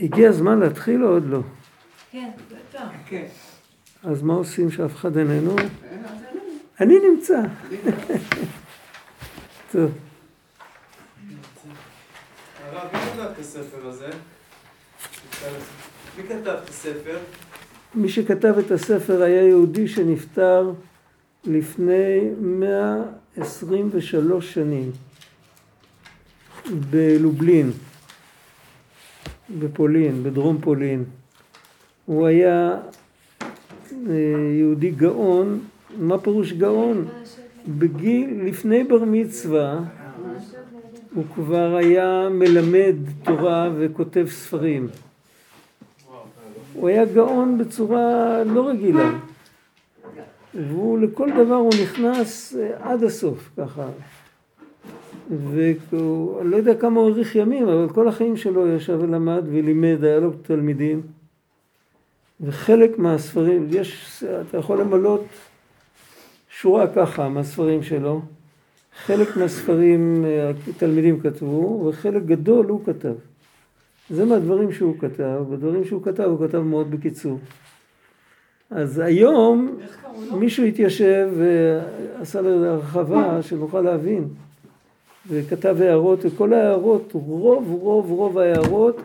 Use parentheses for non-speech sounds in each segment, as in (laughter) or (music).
הגיע הזמן להתחיל או עוד לא? כן, בטח. כן. אז מה עושים שאף אחד איננו? אני נמצא. טוב. הרב, מי כתב את הספר הזה? מי כתב את הספר? מי שכתב את הספר היה יהודי שנפטר לפני 123 שנים בלובלין, בפולין, בדרום פולין. הוא היה אה, יהודי גאון, מה פירוש גאון? בגיל, לפני בר מצווה, הוא כבר היה מלמד תורה וכותב ספרים. הוא היה גאון בצורה לא רגילה. והוא לכל דבר הוא נכנס אה, עד הסוף ככה. והוא, אני לא יודע כמה הוא האריך ימים, אבל כל החיים שלו ישב ולמד ולימד, היה לו תלמידים. וחלק מהספרים, יש, אתה יכול למלות שורה ככה מהספרים שלו. חלק מהספרים התלמידים אה, כתבו, וחלק גדול הוא כתב. זה מהדברים שהוא כתב, בדברים שהוא כתב הוא כתב מאוד בקיצור. אז היום מישהו התיישב ועשה לזה הרחבה שנוכל להבין וכתב הערות וכל ההערות, רוב רוב רוב ההערות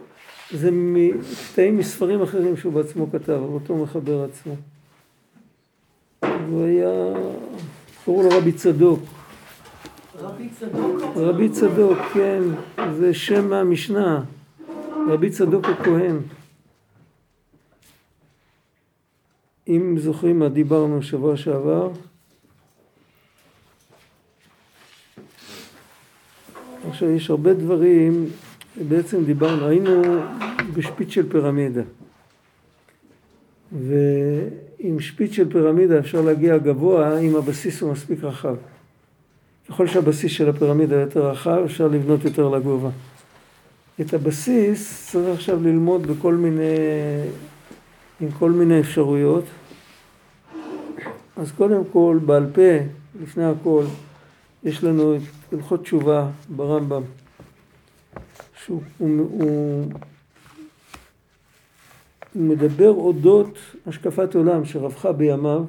זה מקטעים מספרים אחרים שהוא בעצמו כתב, אותו מחבר עצמו. הוא היה, קראו לו רבי צדוק. רבי צדוק? רבי צדוק, כן, זה שם המשנה. רבי צדוק הכהן. אם זוכרים מה דיברנו שבוע שעבר, עכשיו יש הרבה דברים, בעצם דיברנו, היינו בשפיץ של פירמידה ועם שפיץ של פירמידה אפשר להגיע גבוה אם הבסיס הוא מספיק רחב. ככל שהבסיס של הפירמידה יותר רחב אפשר לבנות יותר לגובה. את הבסיס צריך עכשיו ללמוד בכל מיני, עם כל מיני אפשרויות. אז קודם כל, בעל פה, לפני הכל, יש לנו את הלכות תשובה ברמב"ם, שהוא הוא, הוא, מדבר אודות השקפת עולם שרווחה בימיו,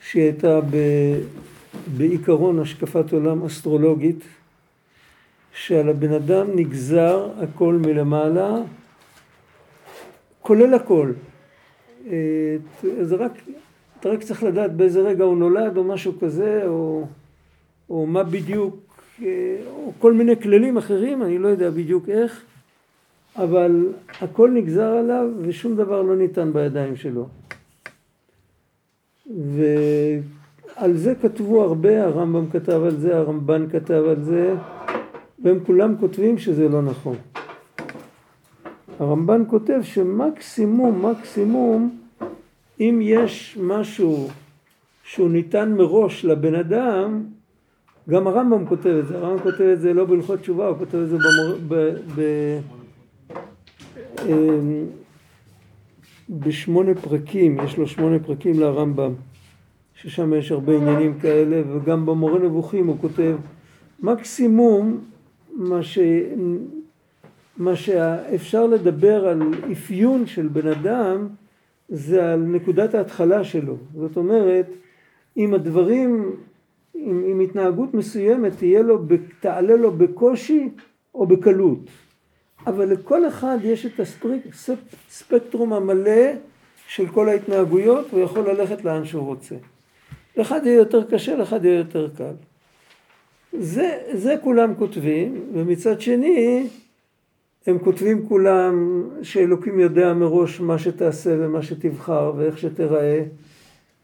שהיא הייתה ב, בעיקרון השקפת עולם אסטרולוגית, שעל הבן אדם נגזר הכל מלמעלה, כולל הכל. אה, זה רק, אתה רק צריך לדעת באיזה רגע הוא נולד או משהו כזה, או, או מה בדיוק, אה, או כל מיני כללים אחרים, אני לא יודע בדיוק איך, אבל הכל נגזר עליו ושום דבר לא ניתן בידיים שלו. ועל זה כתבו הרבה, הרמב"ם כתב על זה, הרמב"ן כתב על זה, והם כולם כותבים שזה לא נכון. הרמב"ן כותב שמקסימום, מקסימום, אם יש משהו שהוא ניתן מראש לבן אדם, גם הרמב"ם כותב את זה, הרמב"ם כותב את זה לא בהלכות תשובה, הוא כותב את זה במור... ב... ב... אמ, בשמונה פרקים, יש לו שמונה פרקים לרמב"ם, ששם יש הרבה עניינים כאלה, וגם במורה נבוכים הוא כותב, מקסימום מה, ש... מה שאפשר לדבר על אפיון של בן אדם זה על נקודת ההתחלה שלו. זאת אומרת, אם הדברים, אם, אם התנהגות מסוימת תהיה לו, תעלה לו בקושי או בקלות. אבל לכל אחד יש את הספקטרום המלא של כל ההתנהגויות, הוא יכול ללכת לאן שהוא רוצה. לאחד יהיה יותר קשה, לאחד יהיה יותר קל. זה, זה כולם כותבים, ומצד שני הם כותבים כולם שאלוקים יודע מראש מה שתעשה ומה שתבחר ואיך שתיראה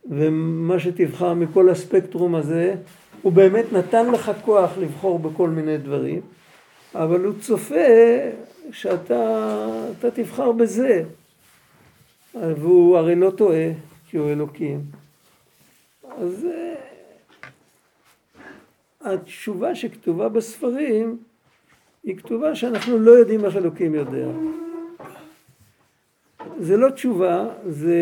ומה שתבחר מכל הספקטרום הזה הוא באמת נתן לך כוח לבחור בכל מיני דברים אבל הוא צופה שאתה תבחר בזה והוא הרי לא טועה כי הוא אלוקים אז התשובה שכתובה בספרים היא כתובה שאנחנו לא יודעים איך אלוקים יודע. זה לא תשובה, זה...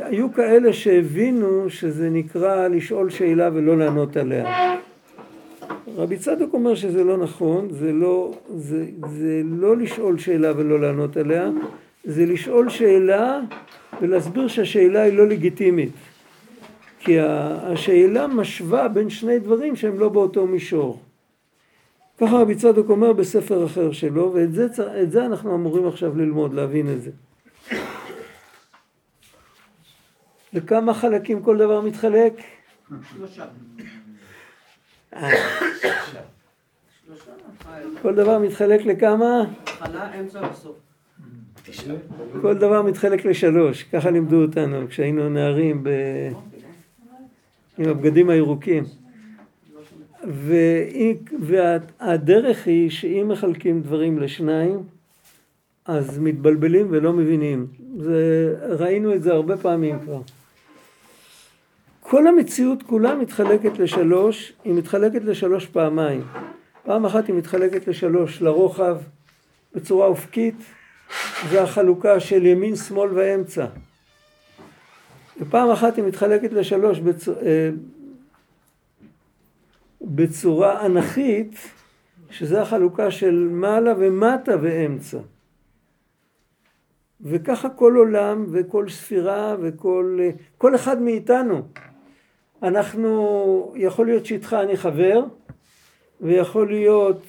היו כאלה שהבינו שזה נקרא לשאול שאלה ולא לענות עליה. רבי צדוק אומר שזה לא נכון, זה לא, זה, זה לא לשאול שאלה ולא לענות עליה, זה לשאול שאלה ולהסביר שהשאלה היא לא לגיטימית. כי השאלה משווה בין שני דברים שהם לא באותו מישור. ככה רבי צדוק אומר בספר אחר שלו, ואת זה, זה אנחנו אמורים עכשיו ללמוד, להבין את זה. לכמה חלקים כל דבר מתחלק? שלושה. כל דבר מתחלק לכמה? התחלה, אמצע וסוף. כל דבר מתחלק לשלוש, ככה לימדו אותנו כשהיינו נערים ב... עם הבגדים הירוקים. והדרך היא שאם מחלקים דברים לשניים, אז מתבלבלים ולא מבינים. זה, ראינו את זה הרבה פעמים כבר. כל המציאות כולה מתחלקת לשלוש, היא מתחלקת לשלוש פעמיים. פעם אחת היא מתחלקת לשלוש, לרוחב, בצורה אופקית, זה החלוקה של ימין, שמאל ואמצע. ופעם אחת היא מתחלקת לשלוש בצורה, אה, בצורה אנכית, שזה החלוקה של מעלה ומטה ואמצע. וככה כל עולם וכל ספירה וכל כל אחד מאיתנו. אנחנו, יכול להיות שאיתך אני חבר, ויכול להיות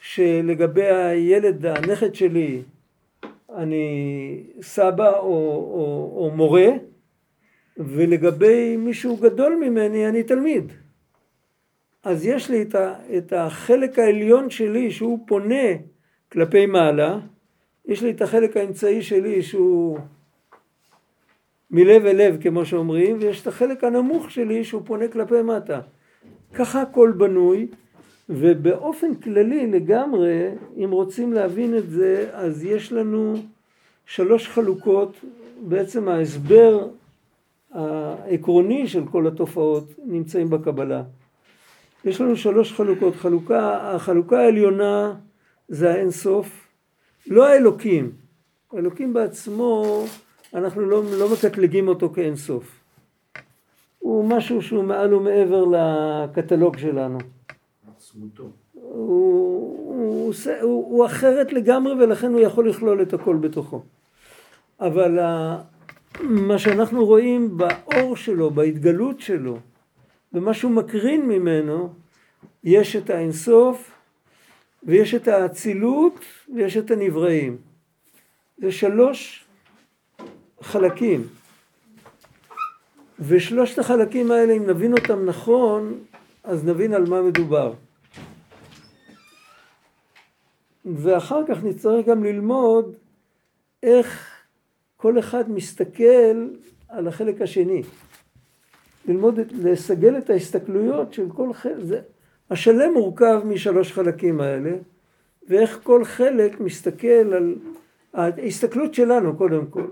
שלגבי הילד, הנכד שלי, אני סבא או, או, או מורה, ולגבי מישהו גדול ממני אני תלמיד. אז יש לי את, ה, את החלק העליון שלי שהוא פונה כלפי מעלה, יש לי את החלק האמצעי שלי שהוא מלב אל לב כמו שאומרים, ויש את החלק הנמוך שלי שהוא פונה כלפי מטה. ככה הכל בנוי, ובאופן כללי לגמרי, אם רוצים להבין את זה, אז יש לנו שלוש חלוקות, בעצם ההסבר העקרוני של כל התופעות נמצאים בקבלה. יש לנו שלוש חלוקות, חלוקה, החלוקה העליונה זה האינסוף, לא האלוקים, האלוקים בעצמו אנחנו לא, לא מקטלגים אותו כאינסוף, הוא משהו שהוא מעל ומעבר לקטלוג שלנו. עצמותו. הוא, הוא, הוא, הוא, הוא אחרת לגמרי ולכן הוא יכול לכלול את הכל בתוכו. אבל מה שאנחנו רואים באור שלו, בהתגלות שלו, במה שהוא מקרין ממנו, יש את האינסוף ויש את האצילות ויש את הנבראים. זה שלוש חלקים. ושלושת החלקים האלה, אם נבין אותם נכון, אז נבין על מה מדובר. ואחר כך נצטרך גם ללמוד איך כל אחד מסתכל על החלק השני. ללמוד, לסגל את ההסתכלויות של כל חלק. זה, השלם מורכב משלוש חלקים האלה, ואיך כל חלק מסתכל על ההסתכלות שלנו קודם כל.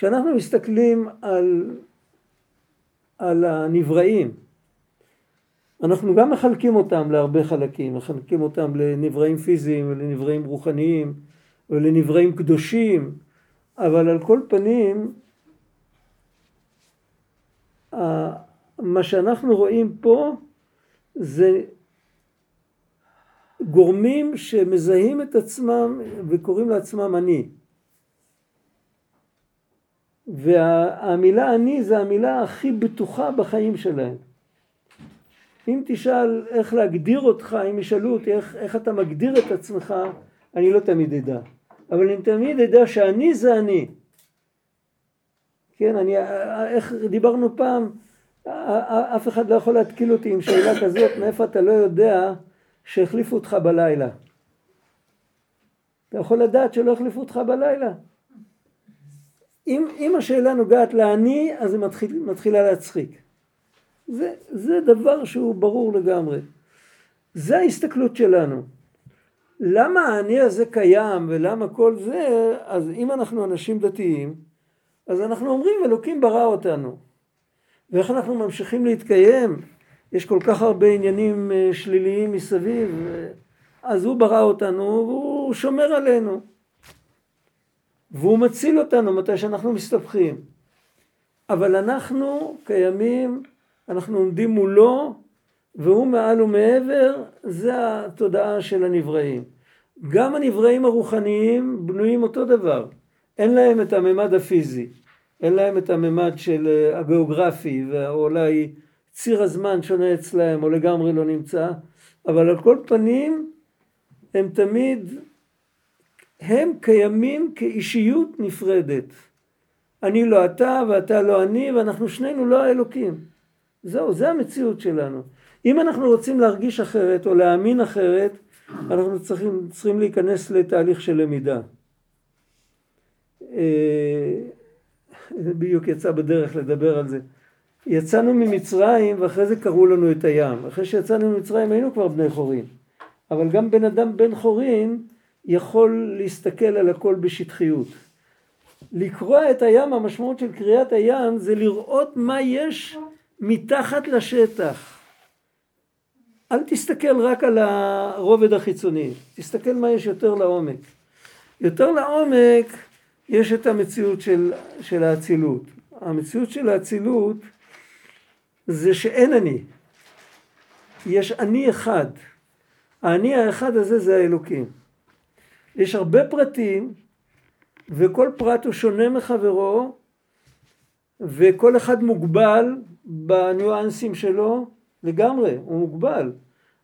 כשאנחנו מסתכלים על, על הנבראים, אנחנו גם מחלקים אותם להרבה חלקים, מחלקים אותם לנבראים פיזיים ולנבראים רוחניים ולנבראים קדושים, אבל על כל פנים, מה שאנחנו רואים פה זה גורמים שמזהים את עצמם וקוראים לעצמם אני. והמילה אני זה המילה הכי בטוחה בחיים שלהם. אם תשאל איך להגדיר אותך, אם ישאלו אותי איך, איך אתה מגדיר את עצמך, אני לא תמיד אדע. אבל אני תמיד אדע שאני זה אני. כן, אני, איך דיברנו פעם, אף אחד לא יכול להתקיל אותי עם שאלה כזאת, מאיפה אתה לא יודע שהחליפו אותך בלילה. אתה יכול לדעת שלא החליפו אותך בלילה. אם, אם השאלה נוגעת לאני, אז היא מתחיל, מתחילה להצחיק. זה, זה דבר שהוא ברור לגמרי. זה ההסתכלות שלנו. למה האני הזה קיים ולמה כל זה, אז אם אנחנו אנשים דתיים, אז אנחנו אומרים אלוקים ברא אותנו. ואיך אנחנו ממשיכים להתקיים? יש כל כך הרבה עניינים אה, שליליים מסביב, אז הוא ברא אותנו והוא שומר עלינו. והוא מציל אותנו מתי שאנחנו מסתבכים. אבל אנחנו קיימים, אנחנו עומדים מולו והוא מעל ומעבר, זה התודעה של הנבראים. גם הנבראים הרוחניים בנויים אותו דבר. אין להם את הממד הפיזי, אין להם את הממד של אה, הגיאוגרפי, ואולי ציר הזמן שונה אצלהם או לגמרי לא נמצא, אבל על כל פנים הם תמיד, הם קיימים כאישיות נפרדת. אני לא אתה ואתה לא אני ואנחנו שנינו לא האלוקים. זהו, זה המציאות שלנו. אם אנחנו רוצים להרגיש אחרת או להאמין אחרת, אנחנו צריכים, צריכים להיכנס לתהליך של למידה. אה, בדיוק יצא בדרך לדבר על זה. יצאנו ממצרים ואחרי זה קראו לנו את הים. אחרי שיצאנו ממצרים היינו כבר בני חורין. אבל גם בן אדם בן חורין יכול להסתכל על הכל בשטחיות. לקרוע את הים, המשמעות של קריאת הים זה לראות מה יש מתחת לשטח. אל תסתכל רק על הרובד החיצוני, תסתכל מה יש יותר לעומק. יותר לעומק יש את המציאות של, של האצילות. המציאות של האצילות זה שאין אני. יש אני אחד. האני האחד הזה זה האלוקים. יש הרבה פרטים וכל פרט הוא שונה מחברו וכל אחד מוגבל בניואנסים שלו לגמרי, הוא מוגבל.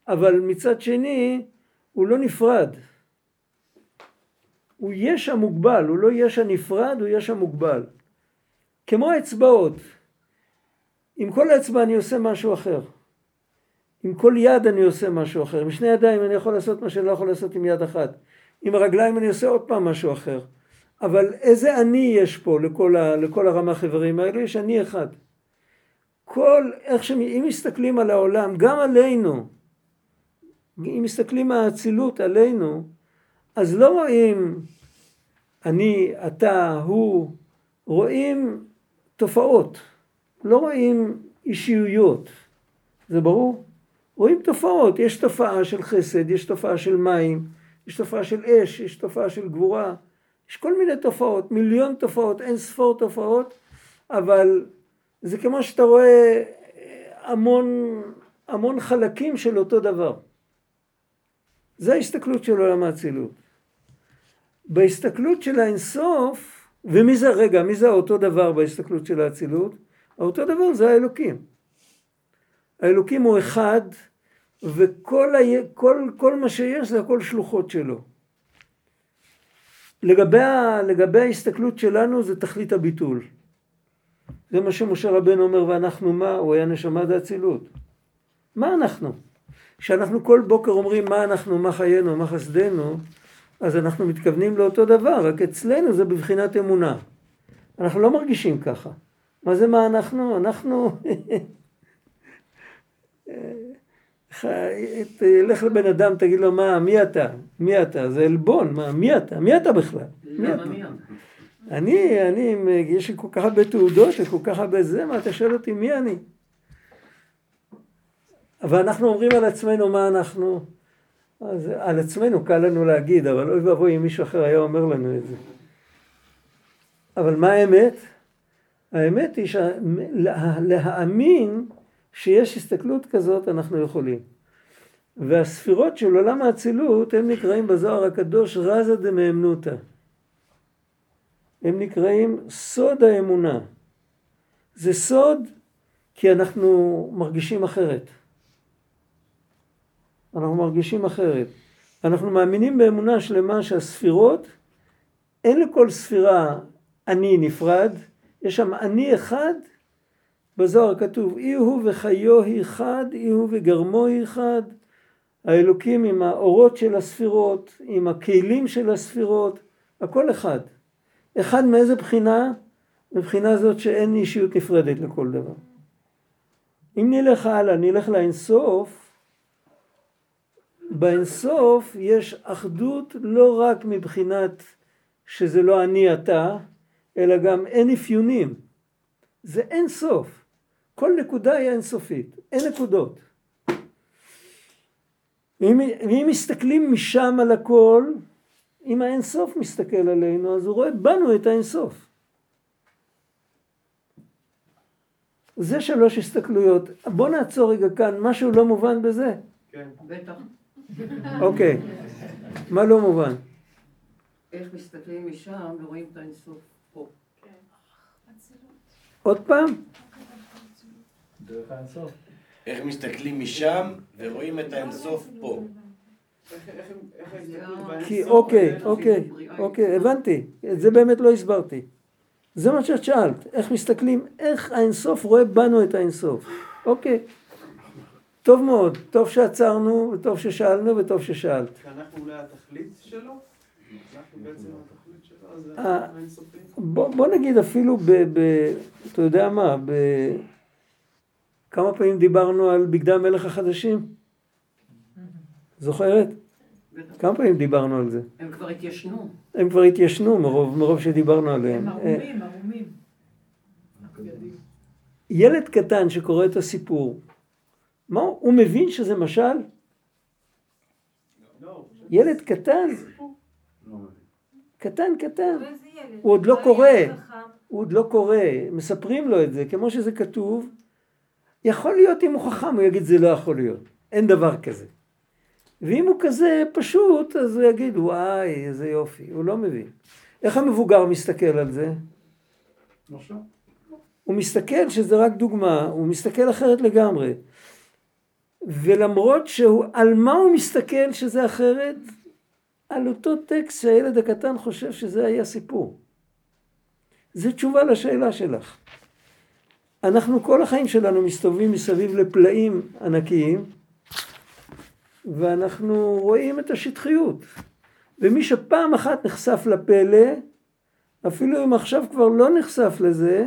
אבל מצד שני הוא לא נפרד. הוא יש המוגבל, הוא לא יש הנפרד, הוא יש המוגבל. כמו האצבעות. עם כל אצבע אני עושה משהו אחר. עם כל יד אני עושה משהו אחר. עם שני ידיים אני יכול לעשות מה שאני לא יכול לעשות עם יד אחת. עם הרגליים אני עושה עוד פעם משהו אחר. אבל איזה אני יש פה לכל, ה, לכל הרמ"ח איברים האלה? יש אני אחד. כל, איך ש... אם מסתכלים על העולם, גם עלינו, אם מסתכלים מהאצילות עלינו, אז לא רואים אני, אתה, הוא, רואים תופעות, לא רואים אישיויות, זה ברור? רואים תופעות, יש תופעה של חסד, יש תופעה של מים, יש תופעה של אש, יש תופעה של גבורה, יש כל מיני תופעות, מיליון תופעות, אין ספור תופעות, אבל זה כמו שאתה רואה המון, המון חלקים של אותו דבר. זה ההסתכלות של עולם האצילות. בהסתכלות של האינסוף, ומי זה, רגע, מי זה האותו דבר בהסתכלות של האצילות? האותו דבר זה האלוקים. האלוקים הוא אחד, וכל ה... כל, כל מה שיש זה הכל שלוחות שלו. לגבי, ה... לגבי ההסתכלות שלנו זה תכלית הביטול. זה מה שמשה רבנו אומר, ואנחנו מה? הוא היה נשמה דאצילות. מה אנחנו? כשאנחנו כל בוקר אומרים מה אנחנו, מה חיינו, מה חסדנו, אז אנחנו מתכוונים לאותו דבר, רק אצלנו זה בבחינת אמונה. אנחנו לא מרגישים ככה. מה זה מה אנחנו? אנחנו... (laughs) לך לבן אדם, תגיד לו, מה, מי אתה? מי אתה? זה עלבון, מה, מי אתה? מי אתה בכלל? מי אתה? אני, אני, יש לי כל כך הרבה תעודות וכל כך הרבה זה, מה אתה שואל אותי מי אני? אבל אנחנו אומרים על עצמנו מה אנחנו, אז על עצמנו קל לנו להגיד, אבל אוי ואבוי אם מישהו אחר היה אומר לנו את זה. אבל מה האמת? האמת היא שלהאמין שיש הסתכלות כזאת אנחנו יכולים. והספירות של עולם האצילות הם נקראים בזוהר הקדוש רזה דמאמנותא. הם נקראים סוד האמונה. זה סוד כי אנחנו מרגישים אחרת. אנחנו מרגישים אחרת. אנחנו מאמינים באמונה שלמה שהספירות, אין לכל ספירה אני נפרד, יש שם אני אחד, בזוהר כתוב אי הוא וחיו היא חד, אי הוא וגרמו היא חד, האלוקים עם האורות של הספירות, עם הכלים של הספירות, הכל אחד. אחד מאיזה בחינה? מבחינה זאת שאין אישיות נפרדת לכל דבר. אם נלך הלאה, נלך לאינסוף, באינסוף יש אחדות לא רק מבחינת שזה לא אני אתה, אלא גם אין אפיונים. זה אין סוף. כל נקודה היא אינסופית, אין נקודות. ואם מסתכלים משם על הכל, אם האינסוף מסתכל עלינו, אז הוא רואה בנו את האינסוף. זה שלוש הסתכלויות. בוא נעצור רגע כאן, משהו לא מובן בזה? כן. בטח. אוקיי. מה לא מובן? איך מסתכלים משם ורואים את האינסוף פה. עוד פעם? דרך האינסוף. איך מסתכלים משם ורואים את האינסוף פה. ההסתכלות כי אוקיי? אוקיי, אוקיי, הבנתי. את זה באמת לא הסברתי. זה מה שאת שאלת. איך מסתכלים, איך האינסוף רואה בנו את האינסוף. אוקיי. טוב מאוד. טוב שעצרנו, וטוב ששאלנו, וטוב ששאלת. כי אנחנו אולי התכלית שלו? אנחנו בעצם התכלית שלו, אז אה. האינסופי. בוא, נגיד אפילו ב... ב אתה יודע מה, ב... כמה פעמים דיברנו על בגדי המלך החדשים? זוכרת? כמה פעמים דיברנו על זה? הם כבר התיישנו. הם כבר התיישנו מרוב, מרוב שדיברנו עליהם. הם אה, ערומים, ערומים. ילד קטן שקורא את הסיפור, מה הוא הוא מבין שזה משל? לא, ילד קטן, לא. קטן קטן? הוא עוד לא מה קורא. הוא עוד לא קורא, מספרים לו את זה, כמו שזה כתוב, יכול להיות אם הוא חכם, הוא יגיד זה לא יכול להיות, אין דבר כזה. ואם הוא כזה פשוט, אז הוא יגיד וואי, איזה יופי, הוא לא מבין. איך המבוגר מסתכל על זה? הוא מסתכל שזה רק דוגמה, הוא מסתכל אחרת לגמרי. ולמרות שהוא, על מה הוא מסתכל שזה אחרת? על אותו טקסט שהילד הקטן חושב שזה היה סיפור. זה תשובה לשאלה שלך. אנחנו כל החיים שלנו מסתובבים מסביב לפלאים ענקיים, ואנחנו רואים את השטחיות. ומי שפעם אחת נחשף לפלא, אפילו אם עכשיו כבר לא נחשף לזה,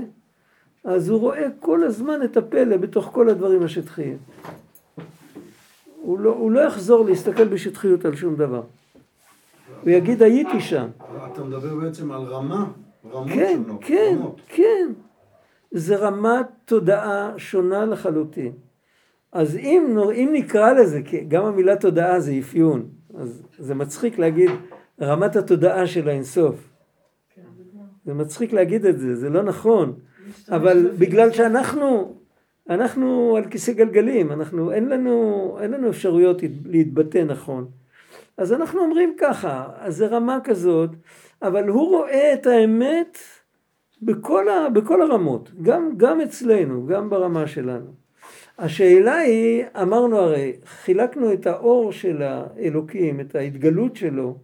אז הוא רואה כל הזמן את הפלא בתוך כל הדברים השטחיים. הוא לא, הוא לא יחזור להסתכל בשטחיות על שום דבר. הוא יגיד הייתי שם. אתה מדבר בעצם על רמה, רמות כן, שונות. כן, רמות. כן. זה רמת תודעה שונה לחלוטין. אז אם, אם נקרא לזה, כי גם המילה תודעה זה אפיון, אז זה מצחיק להגיד רמת התודעה של האינסוף. זה מצחיק להגיד את זה, זה לא נכון. אבל בגלל שאנחנו, אנחנו על כיסא גלגלים, אנחנו, אין לנו, אין לנו אפשרויות להתבטא נכון. אז אנחנו אומרים ככה, אז זה רמה כזאת, אבל הוא רואה את האמת בכל, ה, בכל הרמות, גם, גם אצלנו, גם ברמה שלנו. השאלה היא, אמרנו הרי, חילקנו את האור של האלוקים, את ההתגלות שלו,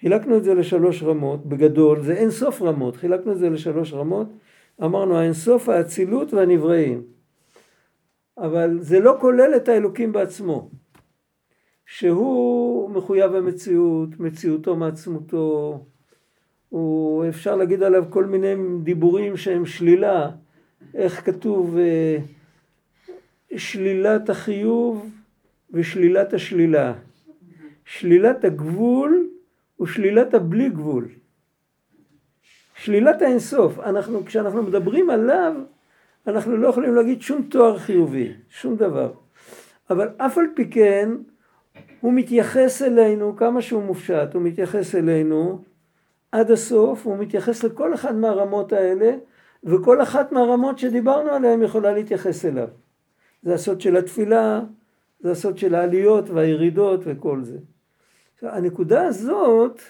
חילקנו את זה לשלוש רמות, בגדול, זה אין סוף רמות, חילקנו את זה לשלוש רמות, אמרנו האין סוף האצילות והנבראים. אבל זה לא כולל את האלוקים בעצמו, שהוא מחויב המציאות, מציאותו מעצמותו, הוא, אפשר להגיד עליו כל מיני דיבורים שהם שלילה, איך כתוב אה, שלילת החיוב ושלילת השלילה, שלילת הגבול ושלילת הבלי גבול. שלילת האינסוף, אנחנו, כשאנחנו מדברים עליו, אנחנו לא יכולים להגיד שום תואר חיובי, שום דבר. אבל אף על פי כן, הוא מתייחס אלינו, כמה שהוא מופשט, הוא מתייחס אלינו עד הסוף, הוא מתייחס לכל אחת מהרמות האלה, וכל אחת מהרמות שדיברנו עליהן יכולה להתייחס אליו. זה הסוד של התפילה, זה הסוד של העליות והירידות וכל זה. הנקודה הזאת,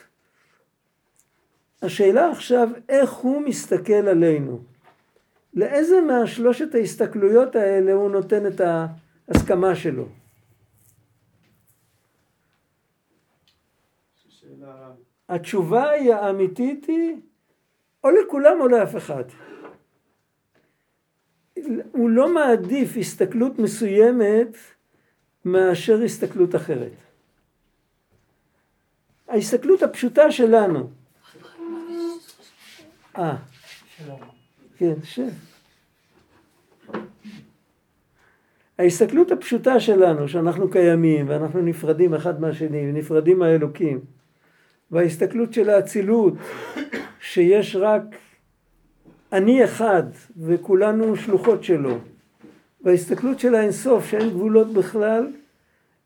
השאלה עכשיו, איך הוא מסתכל עלינו? לאיזה מהשלושת ההסתכלויות האלה הוא נותן את ההסכמה שלו? שאלה... התשובה היא האמיתית היא, או לכולם או לאף אחד. הוא לא מעדיף הסתכלות מסוימת מאשר הסתכלות אחרת. ההסתכלות הפשוטה שלנו. אה, כן, שב. ההסתכלות הפשוטה שלנו, שאנחנו קיימים ואנחנו נפרדים אחד מהשני ונפרדים מהאלוקים, וההסתכלות של האצילות, שיש רק אני אחד וכולנו שלוחות שלו, וההסתכלות של האינסוף שאין גבולות בכלל,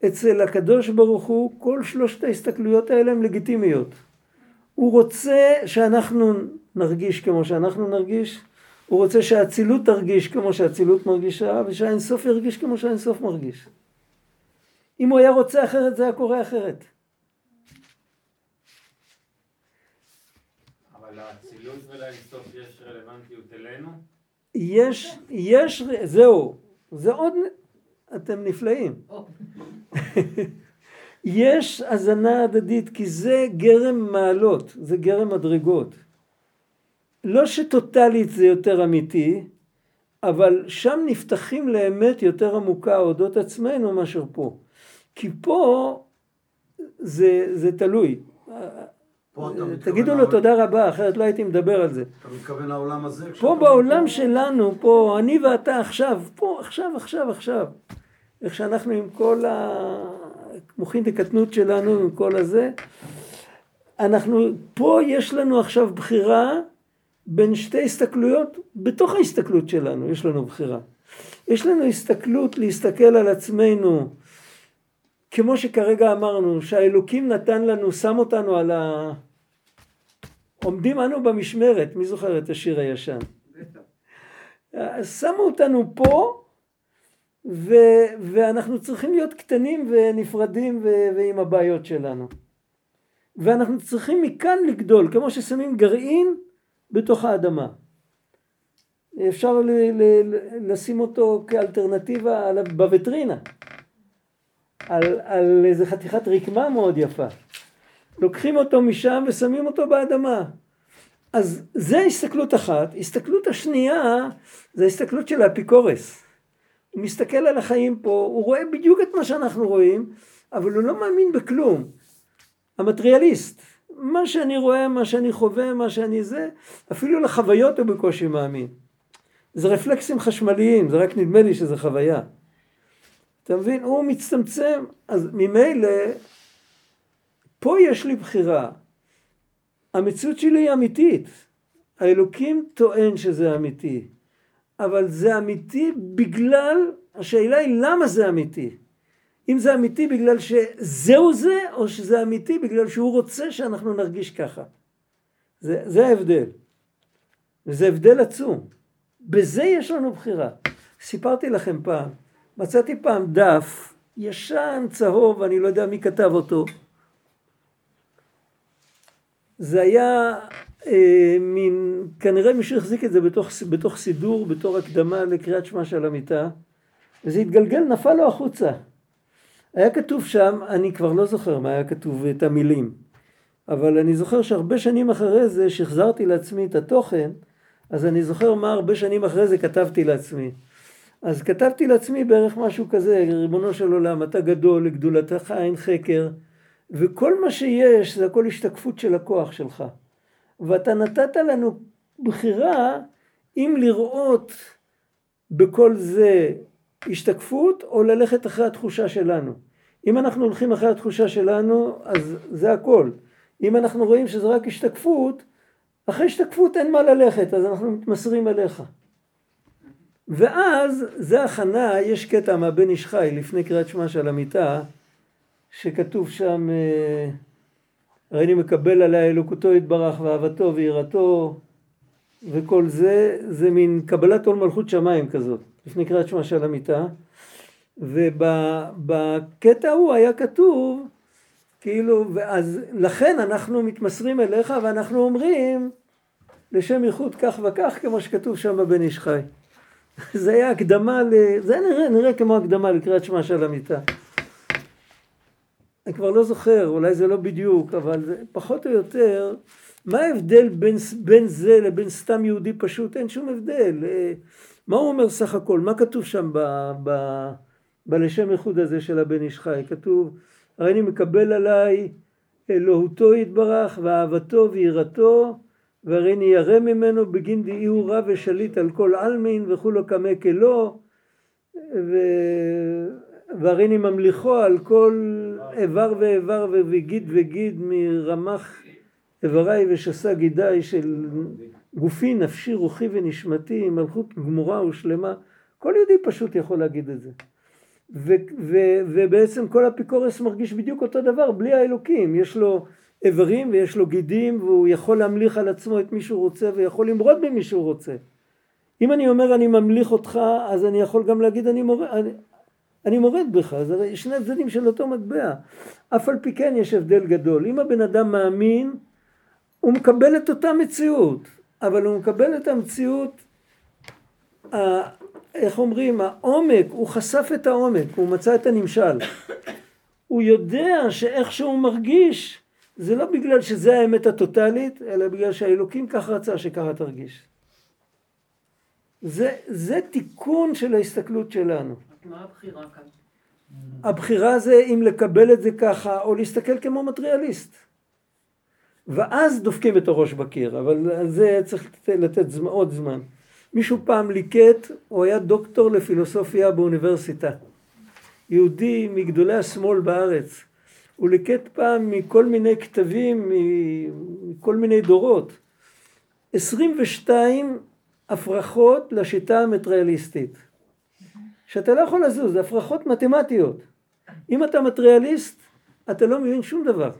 אצל הקדוש ברוך הוא כל שלושת ההסתכלויות האלה הן לגיטימיות. הוא רוצה שאנחנו נרגיש כמו שאנחנו נרגיש, הוא רוצה שהאצילות תרגיש כמו שהאצילות מרגישה, ושהאינסוף ירגיש כמו שהאינסוף מרגיש. אם הוא היה רוצה אחרת זה היה קורה אחרת. אבל יש? יש, יש, זהו, זה עוד, אתם נפלאים. יש הזנה הדדית כי זה גרם מעלות, זה גרם מדרגות. לא שטוטלית זה יותר אמיתי, אבל שם נפתחים לאמת יותר עמוקה אודות עצמנו מאשר פה. כי פה זה, זה תלוי. תגידו לו תודה רבה, אחרת לא הייתי מדבר על זה. אתה מתכוון לעולם הזה? פה כשאתה- בעולם שלנו, פה, אני ואתה עכשיו, פה, עכשיו, עכשיו, עכשיו. איך שאנחנו עם כל המוחין דקטנות שלנו, עם כל הזה, אנחנו, פה יש לנו עכשיו בחירה בין שתי הסתכלויות, בתוך ההסתכלות שלנו יש לנו בחירה. יש לנו הסתכלות להסתכל על עצמנו, כמו שכרגע אמרנו, שהאלוקים נתן לנו, שם אותנו על ה... עומדים אנו במשמרת, מי זוכר את השיר הישן? שמו אותנו פה ו, ואנחנו צריכים להיות קטנים ונפרדים ו, ועם הבעיות שלנו. ואנחנו צריכים מכאן לגדול, כמו ששמים גרעין בתוך האדמה. אפשר ל, ל, לשים אותו כאלטרנטיבה בווטרינה, על, על איזה חתיכת רקמה מאוד יפה. לוקחים אותו משם ושמים אותו באדמה. אז זה הסתכלות אחת. הסתכלות השנייה זה ההסתכלות של האפיקורס. הוא מסתכל על החיים פה, הוא רואה בדיוק את מה שאנחנו רואים, אבל הוא לא מאמין בכלום. המטריאליסט, מה שאני רואה, מה שאני חווה, מה שאני זה, אפילו לחוויות הוא בקושי מאמין. זה רפלקסים חשמליים, זה רק נדמה לי שזה חוויה. אתה מבין? הוא מצטמצם, אז ממילא, פה יש לי בחירה. המציאות שלי היא אמיתית. האלוקים טוען שזה אמיתי. אבל זה אמיתי בגלל, השאלה היא למה זה אמיתי. אם זה אמיתי בגלל שזהו זה, או שזה אמיתי בגלל שהוא רוצה שאנחנו נרגיש ככה. זה, זה ההבדל. וזה הבדל עצום. בזה יש לנו בחירה. סיפרתי לכם פעם, מצאתי פעם דף ישן, צהוב, אני לא יודע מי כתב אותו. זה היה אה, מין, כנראה מישהו החזיק את זה בתוך, בתוך סידור, בתור הקדמה לקריאת שמע של המיטה, וזה התגלגל, נפל לו החוצה. היה כתוב שם, אני כבר לא זוכר מה היה כתוב, את המילים, אבל אני זוכר שהרבה שנים אחרי זה, שהחזרתי לעצמי את התוכן, אז אני זוכר מה הרבה שנים אחרי זה כתבתי לעצמי. אז כתבתי לעצמי בערך משהו כזה, ריבונו של עולם, אתה גדול, לגדולתך אין חקר, וכל מה שיש זה הכל השתקפות של הכוח שלך. ואתה נתת לנו בחירה אם לראות בכל זה השתקפות או ללכת אחרי התחושה שלנו. אם אנחנו הולכים אחרי התחושה שלנו אז זה הכל. אם אנחנו רואים שזה רק השתקפות, אחרי השתקפות אין מה ללכת אז אנחנו מתמסרים אליך. ואז זה הכנה, יש קטע מהבן איש חי לפני קריאת שמע של המיטה שכתוב שם אה, הרי אני מקבל עליי אלוקותו יתברך ואהבתו ויראתו וכל זה, זה מין קבלת עול מלכות שמיים כזאת, לפני קריאת שמע של המיטה. ובקטע ההוא היה כתוב, כאילו, ואז לכן אנחנו מתמסרים אליך ואנחנו אומרים לשם ייחוד כך וכך, כמו שכתוב שם בבן איש חי. (laughs) זה היה הקדמה, ל... זה נראה, נראה כמו הקדמה לקריאת שמע של המיטה. אני כבר לא זוכר, אולי זה לא בדיוק, אבל זה פחות או יותר, מה ההבדל בין, בין זה לבין סתם יהודי פשוט? אין שום הבדל. אה, מה הוא אומר סך הכל? מה כתוב שם ב, ב, בלשם איחוד הזה של הבן איש חי? כתוב, הרי אני מקבל עליי אלוהותו יתברך ואהבתו ויראתו והרי אני ירא ממנו בגין דאי הוא רב ושליט על כל עלמין וכולו קמא כלו ו... והרי אני ממליכו על כל איבר ואיבר וגיד וגיד מרמח איבריי ושסה גידיי של גופי, נפשי, רוחי ונשמתי, מלכות גמורה ושלמה. כל יהודי פשוט יכול להגיד את זה. ו- ו- ובעצם כל אפיקורס מרגיש בדיוק אותו דבר, בלי האלוקים. יש לו איברים ויש לו גידים והוא יכול להמליך על עצמו את מי שהוא רוצה ויכול למרוד במי שהוא רוצה. אם אני אומר אני ממליך אותך, אז אני יכול גם להגיד אני מורד, אני, אני מורד בך, זה הרי שני הצדדים של אותו מטבע. אף על פי כן יש הבדל גדול. אם הבן אדם מאמין, הוא מקבל את אותה מציאות, אבל הוא מקבל את המציאות, ה, איך אומרים, העומק, הוא חשף את העומק, הוא מצא את הנמשל. הוא יודע שאיך שהוא מרגיש, זה לא בגלל שזה האמת הטוטלית, אלא בגלל שהאלוקים כך רצה שככה תרגיש. זה, זה תיקון של ההסתכלות שלנו. מה הבחירה כאן? הבחירה זה אם לקבל את זה ככה או להסתכל כמו מטריאליסט. ואז דופקים את הראש בקיר, אבל על זה צריך לתת זמן, עוד זמן. מישהו פעם ליקט, הוא היה דוקטור לפילוסופיה באוניברסיטה. יהודי מגדולי השמאל בארץ. הוא ליקט פעם מכל מיני כתבים, מכל מיני דורות. 22 הפרחות לשיטה המטריאליסטית. שאתה לא יכול לזוז, זה הפרחות מתמטיות. אם אתה מטריאליסט, אתה לא מבין שום דבר.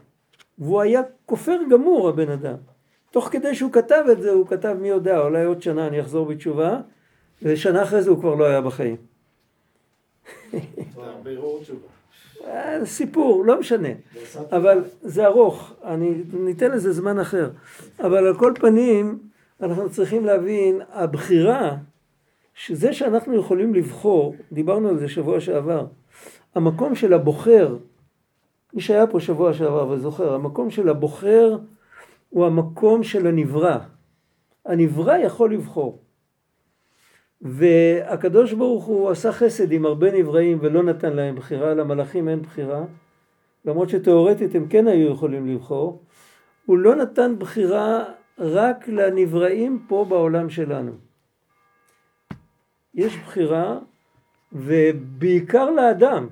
והוא היה כופר גמור הבן אדם. תוך כדי שהוא כתב את זה, הוא כתב מי יודע, אולי עוד שנה אני אחזור בתשובה, ושנה אחרי זה הוא כבר לא היה בחיים. אה, סיפור, לא משנה, אבל זה ארוך, אני ניתן לזה זמן אחר, אבל על כל פנים אנחנו צריכים להבין, הבחירה, שזה שאנחנו יכולים לבחור, דיברנו על זה שבוע שעבר, המקום של הבוחר, מי שהיה פה שבוע שעבר וזוכר, המקום של הבוחר הוא המקום של הנברא. הנברא יכול לבחור. והקדוש ברוך הוא עשה חסד עם הרבה נבראים ולא נתן להם בחירה, למלאכים אין בחירה, למרות שתאורטית הם כן היו יכולים לבחור, הוא לא נתן בחירה רק לנבראים פה בעולם שלנו. יש בחירה ובעיקר לאדם,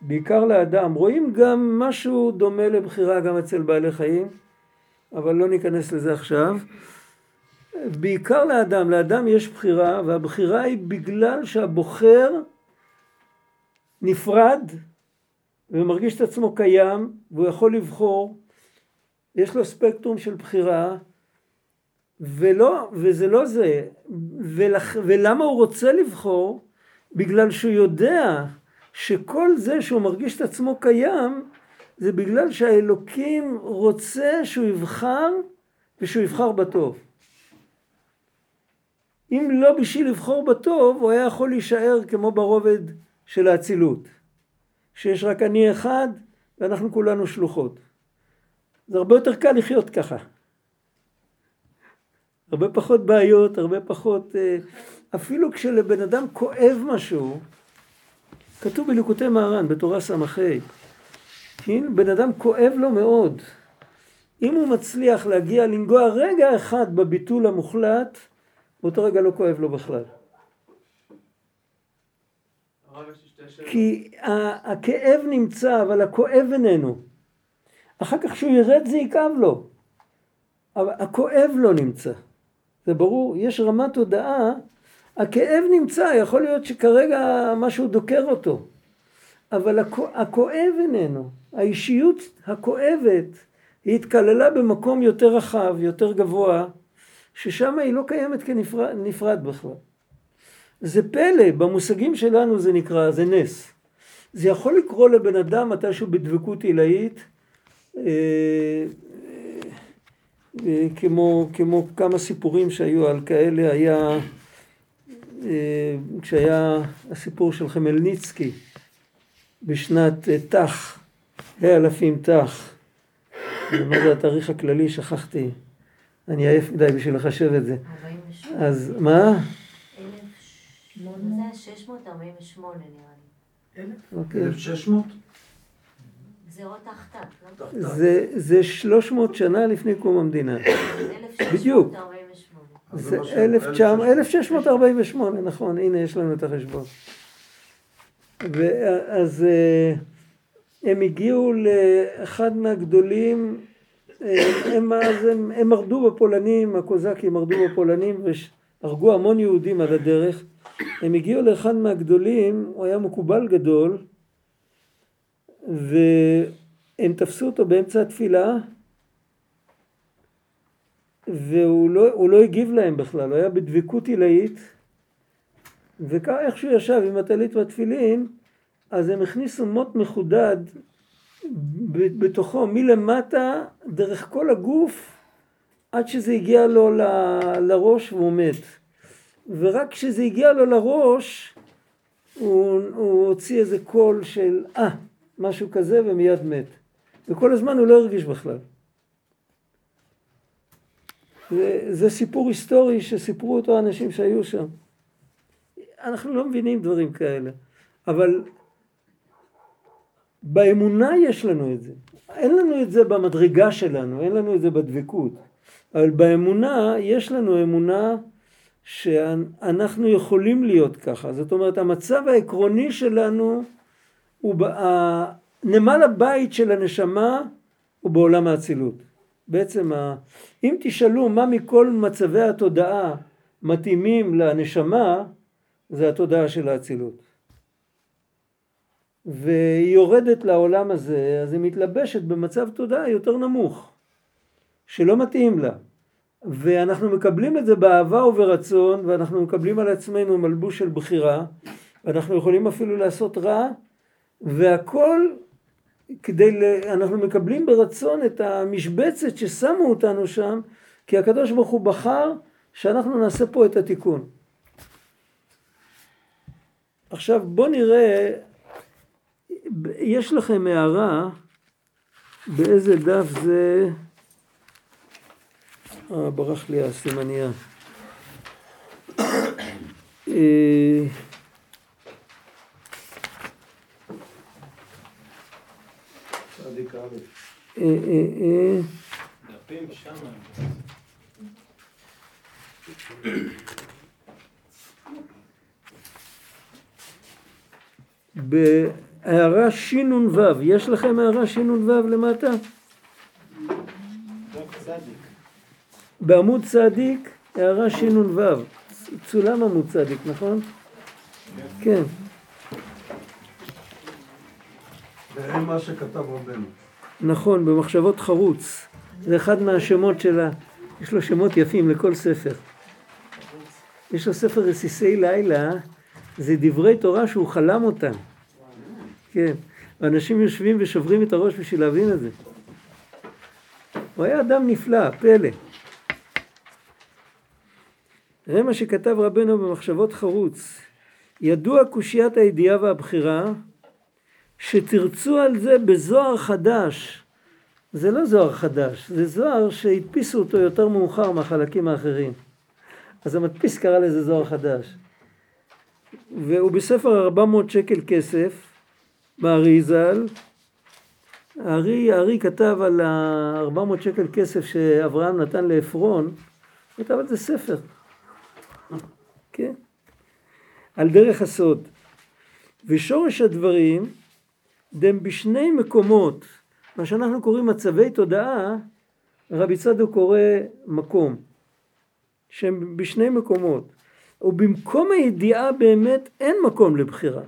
בעיקר לאדם. רואים גם משהו דומה לבחירה גם אצל בעלי חיים, אבל לא ניכנס לזה עכשיו. בעיקר לאדם, לאדם יש בחירה, והבחירה היא בגלל שהבוחר נפרד ומרגיש את עצמו קיים, והוא יכול לבחור, יש לו ספקטרום של בחירה, ולא, וזה לא זה, ולח, ולמה הוא רוצה לבחור? בגלל שהוא יודע שכל זה שהוא מרגיש את עצמו קיים, זה בגלל שהאלוקים רוצה שהוא יבחר ושהוא יבחר בטוב. אם לא בשביל לבחור בטוב, הוא היה יכול להישאר כמו ברובד של האצילות, שיש רק אני אחד ואנחנו כולנו שלוחות. זה הרבה יותר קל לחיות ככה. הרבה פחות בעיות, הרבה פחות... אה, אפילו כשלבן אדם כואב משהו, כתוב בליקוטי מהר"ן, בתורה ס"ה, כן? בן אדם כואב לו מאוד. אם הוא מצליח להגיע, לנגוע רגע אחד בביטול המוחלט, באותו רגע לא כואב לו בכלל. כי הכאב נמצא, אבל הכואב איננו. אחר כך כשהוא ירד זה יכאב לו. אבל הכואב לא נמצא. זה ברור, יש רמת הודעה, הכאב נמצא, יכול להיות שכרגע משהו דוקר אותו. אבל הכואב איננו. האישיות הכואבת, היא התקללה במקום יותר רחב, יותר גבוה, ששם היא לא קיימת כנפרד בכלל. זה פלא, במושגים שלנו זה נקרא, זה נס. זה יכול לקרוא לבן אדם מתישהו בדבקות עילאית, אה, כמו, כמו כמה סיפורים שהיו על כאלה, היה, אה, כשהיה הסיפור של חמלניצקי בשנת תח, ה' אלפים תח, מה זה התאריך הכללי? שכחתי. אני עייף מדי בשביל לחשב את זה. 48. אז מה? 648 נראה לי. 1600? גזירות תחתת, לא? זה 300 שנה לפני קום המדינה. בדיוק. זה 1648, נכון, הנה יש לנו את החשבון. אז אה, הם הגיעו לאחד מהגדולים הם, אז הם, הם מרדו בפולנים, הקוזקים מרדו בפולנים והרגו המון יהודים על הדרך. הם הגיעו לאחד מהגדולים, הוא היה מקובל גדול, והם תפסו אותו באמצע התפילה, והוא לא, לא הגיב להם בכלל, הוא היה בדבקות עילאית, וכך שהוא ישב עם הטלית והתפילין, אז הם הכניסו מוט מחודד בתוכו מלמטה דרך כל הגוף עד שזה הגיע לו ל- לראש והוא מת. ורק כשזה הגיע לו לראש הוא, הוא הוציא איזה קול של אה, משהו כזה ומיד מת. וכל הזמן הוא לא הרגיש בכלל. זה, זה סיפור היסטורי שסיפרו אותו אנשים שהיו שם. אנחנו לא מבינים דברים כאלה, אבל באמונה יש לנו את זה. אין לנו את זה במדרגה שלנו, אין לנו את זה בדבקות. אבל באמונה יש לנו אמונה שאנחנו יכולים להיות ככה. זאת אומרת, המצב העקרוני שלנו נמל הבית של הנשמה הוא בעולם האצילות. בעצם, אם תשאלו מה מכל מצבי התודעה מתאימים לנשמה, זה התודעה של האצילות. והיא יורדת לעולם הזה, אז היא מתלבשת במצב תודעה יותר נמוך, שלא מתאים לה. ואנחנו מקבלים את זה באהבה וברצון, ואנחנו מקבלים על עצמנו מלבוש של בחירה, ואנחנו יכולים אפילו לעשות רע, והכל כדי, ל... אנחנו מקבלים ברצון את המשבצת ששמו אותנו שם, כי הקדוש ברוך הוא בחר שאנחנו נעשה פה את התיקון. עכשיו בואו נראה, יש לכם הערה באיזה דף זה, אה, ברח לי הסימניה. אה, צדיק א'. אה, אה, אה, דפים שמה. בהערה שנ"ו, יש לכם הערה שנ"ו למטה? בעמוד צדיק, הערה שנ"ו, צולם עמוד צדיק, נכון? כן, ראה מה שכתב רבנו. נכון, במחשבות חרוץ. זה אחד מהשמות של ה... יש לו שמות יפים לכל ספר. יש לו ספר רסיסי לילה, זה דברי תורה שהוא חלם אותם. כן, ואנשים יושבים ושוברים את הראש בשביל להבין את זה. הוא היה אדם נפלא, פלא. ראה מה שכתב רבנו במחשבות חרוץ. ידוע קושיית הידיעה והבחירה, שתרצו על זה בזוהר חדש. זה לא זוהר חדש, זה זוהר שהדפיסו אותו יותר מאוחר מהחלקים האחרים. אז המדפיס קרא לזה זוהר חדש. והוא בספר 400 שקל כסף, בארי ז"ל. הארי, הארי כתב על ה-400 שקל כסף שאברהם נתן לעפרון, כתב על זה ספר. כן? על דרך הסוד. ושורש הדברים דם בשני מקומות, מה שאנחנו קוראים מצבי תודעה, רבי צדוק קורא מקום, שהם בשני מקומות. ובמקום הידיעה באמת אין מקום לבחירה.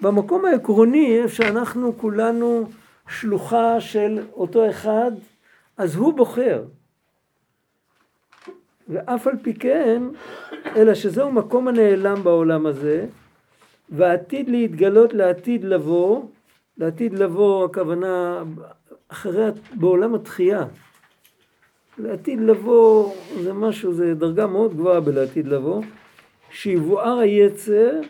במקום העקרוני, איפה שאנחנו כולנו שלוחה של אותו אחד, אז הוא בוחר. ואף על פי כן, אלא שזהו מקום הנעלם בעולם הזה, ועתיד להתגלות לעתיד לבוא, לעתיד לבוא הכוונה אחרי, בעולם התחייה. לעתיד לבוא זה משהו, זה דרגה מאוד גבוהה בלעתיד לבוא, שיבואר היצר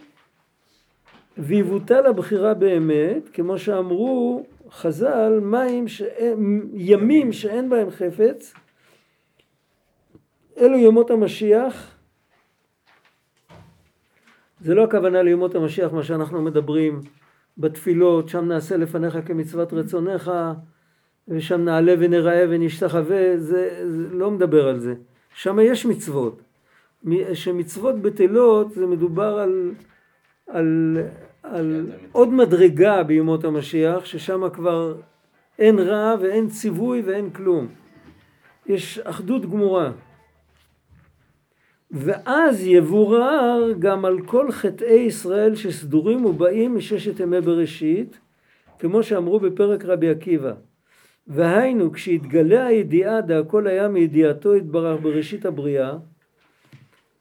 ויבוטל הבחירה באמת, כמו שאמרו חז"ל, מים, שאין, ימים שאין בהם חפץ, אלו ימות המשיח. זה לא הכוונה לימות המשיח, מה שאנחנו מדברים בתפילות, שם נעשה לפניך כמצוות רצונך, ושם נעלה ונראה ונשתחווה, זה, זה לא מדבר על זה. שם יש מצוות. שמצוות בטלות זה מדובר על, על, על עוד מדרגה בימות המשיח, ששם כבר אין רע ואין ציווי ואין כלום. יש אחדות גמורה. ואז יבורר גם על כל חטאי ישראל שסדורים ובאים מששת ימי בראשית, כמו שאמרו בפרק רבי עקיבא. והיינו כשהתגלה הידיעה דהכל היה מידיעתו יתברך בראשית הבריאה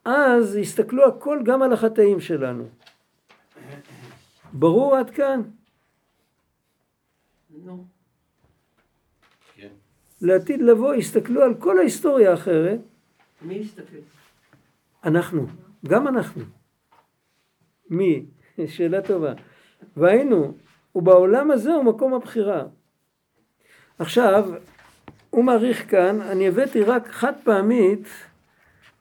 אז הסתכלו הכל גם על החטאים שלנו. ברור עד כאן? נו, כן. לעתיד לבוא הסתכלו על כל ההיסטוריה האחרת, מי יסתכל? אנחנו, גם אנחנו. מי? (laughs) שאלה טובה. והיינו, ובעולם הזה הוא מקום הבחירה. עכשיו, הוא מעריך כאן, אני הבאתי רק חד פעמית,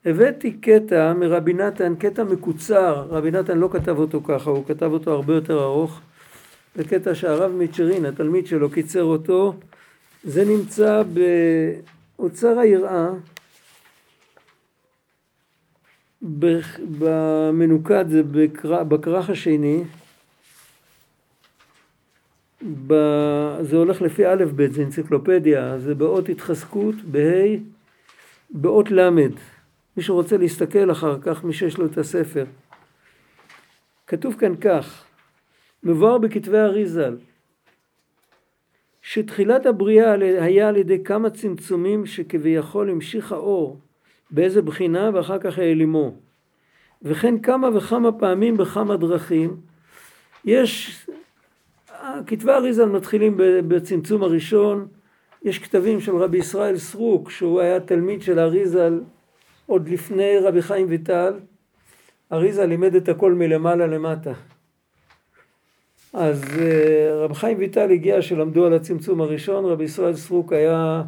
הבאתי קטע מרבי נתן, קטע מקוצר, רבי נתן לא כתב אותו ככה, הוא כתב אותו הרבה יותר ארוך, זה קטע שהרב מיצ'רין, התלמיד שלו, קיצר אותו, זה נמצא באוצר היראה, במנוקד זה בכר- בכרך השני, ב... זה הולך לפי א' ב', זה אנציקלופדיה, זה באות התחזקות, בה', באות ל'. מי שרוצה להסתכל אחר כך, מי שיש לו את הספר. כתוב כאן כך, מבואר בכתבי אריזל, שתחילת הבריאה היה על ידי כמה צמצומים שכביכול המשיך האור באיזה בחינה ואחר כך העלימו. וכן כמה וכמה פעמים בכמה דרכים. יש, כתבי אריזל מתחילים בצמצום הראשון, יש כתבים של רבי ישראל סרוק, שהוא היה תלמיד של אריזל עוד לפני רבי חיים ויטל. אריזל לימד את הכל מלמעלה למטה. אז אה, רבי חיים ויטל הגיע שלמדו על הצמצום הראשון, רבי ישראל סרוק היה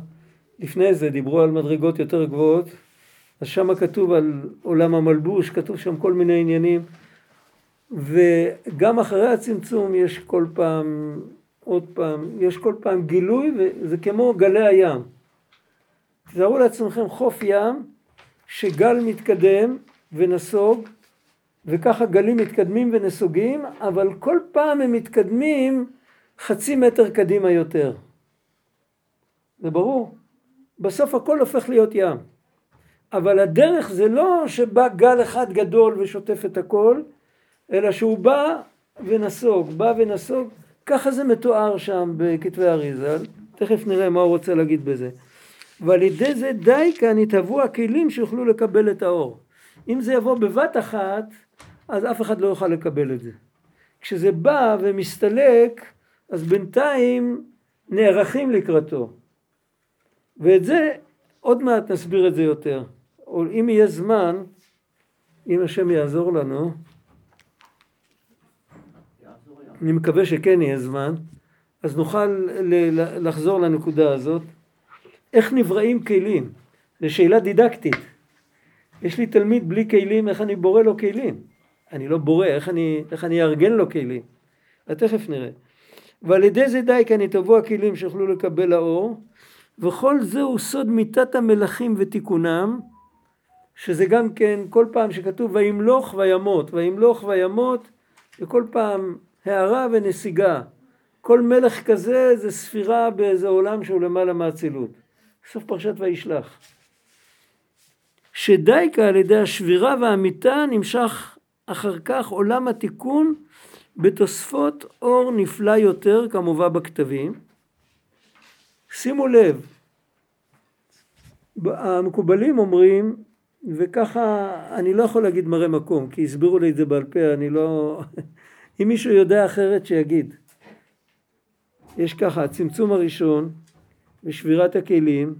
לפני זה, דיברו על מדרגות יותר גבוהות, אז שם כתוב על עולם המלבוש, כתוב שם כל מיני עניינים, וגם אחרי הצמצום יש כל פעם, עוד פעם, יש כל פעם גילוי, וזה כמו גלי הים. תארו לעצמכם חוף ים, שגל מתקדם ונסוג, וככה גלים מתקדמים ונסוגים, אבל כל פעם הם מתקדמים חצי מטר קדימה יותר. זה ברור? בסוף הכל הופך להיות ים. אבל הדרך זה לא שבא גל אחד גדול ושוטף את הכל, אלא שהוא בא ונסוג, בא ונסוג, ככה זה מתואר שם בכתבי אריזל, תכף נראה מה הוא רוצה להגיד בזה. ועל ידי זה די כאן יתהוו הכלים שיוכלו לקבל את האור. אם זה יבוא בבת אחת, אז אף אחד לא יוכל לקבל את זה. כשזה בא ומסתלק, אז בינתיים נערכים לקראתו. ואת זה, עוד מעט נסביר את זה יותר. אם יהיה זמן, אם השם יעזור לנו, אני מקווה שכן יהיה זמן, אז נוכל לחזור לנקודה הזאת. איך נבראים כלים? זו שאלה דידקטית. יש לי תלמיד בלי כלים, איך אני בורא לו כלים? אני לא בורא, איך אני, איך אני אארגן לו כלים? אז תכף נראה. ועל ידי זה די כאן יתהוו הכלים שיוכלו לקבל האור, וכל זהו סוד מיתת המלכים ותיקונם, שזה גם כן כל פעם שכתוב וימלוך וימות, וימלוך וימות, וכל פעם הערה ונסיגה. כל מלך כזה זה ספירה באיזה עולם שהוא למעלה מהאצילות. סוף פרשת וישלח. שדייקה על ידי השבירה והמיתה נמשך אחר כך עולם התיקון בתוספות אור נפלא יותר כמובן בכתבים. שימו לב, המקובלים אומרים, וככה אני לא יכול להגיד מראה מקום, כי הסבירו לי את זה בעל פה, אני לא... (laughs) אם מישהו יודע אחרת שיגיד. יש ככה, הצמצום הראשון ושבירת הכלים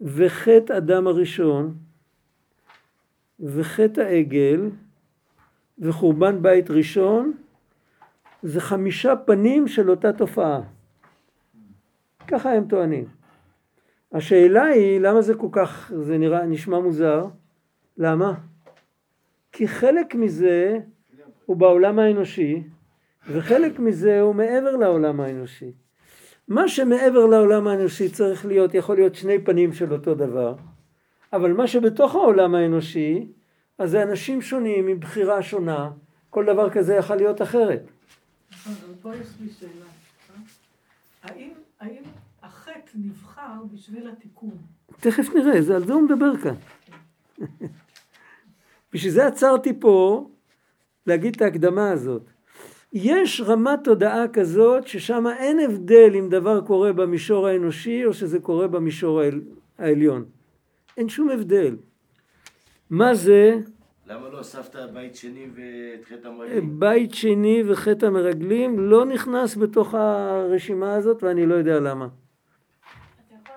וחטא אדם הראשון וחטא העגל וחורבן בית ראשון זה חמישה פנים של אותה תופעה. ככה הם טוענים. השאלה היא למה זה כל כך, זה נראה, נשמע מוזר, למה? כי חלק מזה הוא בעולם האנושי וחלק מזה הוא מעבר לעולם האנושי. מה שמעבר לעולם האנושי צריך להיות, יכול להיות שני פנים של אותו דבר, אבל מה שבתוך העולם האנושי, אז זה אנשים שונים עם בחירה שונה, כל דבר כזה יכול להיות אחרת. נכון, אבל פה יש לי שאלה. אה? האם, האם החטא נבחר בשביל התיקון? תכף נראה, זה, על זה הוא מדבר כאן. בשביל זה עצרתי פה להגיד את ההקדמה הזאת. יש רמת תודעה כזאת ששם אין הבדל אם דבר קורה במישור האנושי או שזה קורה במישור העל... העליון. אין שום הבדל. מה זה למה לא הוספת בית שני ואת חטא המרגלים? בית שני וחטא המרגלים לא נכנס בתוך הרשימה הזאת ואני לא יודע למה.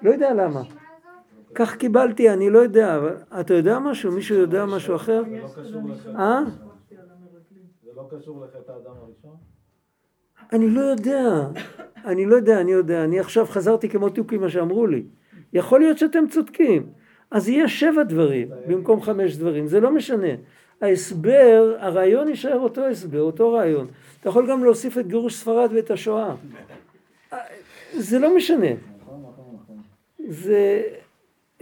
לא יודע למה. כך קיבלתי, אני לא יודע, אבל אתה יודע משהו? מישהו יודע משהו אחר? זה לא קשור לחטא אה? לא האדם הראשון? אני לא יודע. אני לא יודע, אני יודע. אני עכשיו חזרתי כמו תוכי מה שאמרו לי. יכול להיות שאתם צודקים. אז יהיה שבע דברים במקום חמש דברים, זה לא משנה. ההסבר, הרעיון יישאר אותו הסבר, אותו רעיון. אתה יכול גם להוסיף את גירוש ספרד ואת השואה. זה לא משנה. זה...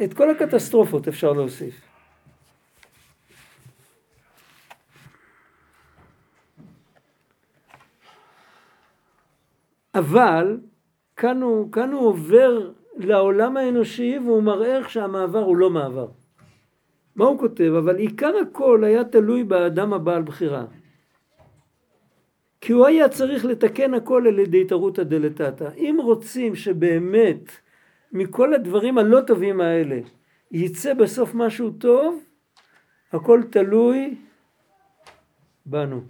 את כל הקטסטרופות אפשר להוסיף. אבל כאן הוא, כאן הוא עובר לעולם האנושי והוא מראה איך שהמעבר הוא לא מעבר. מה הוא כותב? אבל עיקר הכל היה תלוי באדם הבעל בחירה. כי הוא היה צריך לתקן הכל על ידי תרותא דלתתא. אם רוצים שבאמת מכל הדברים הלא טובים האלה יצא בסוף משהו טוב, הכל תלוי בנו.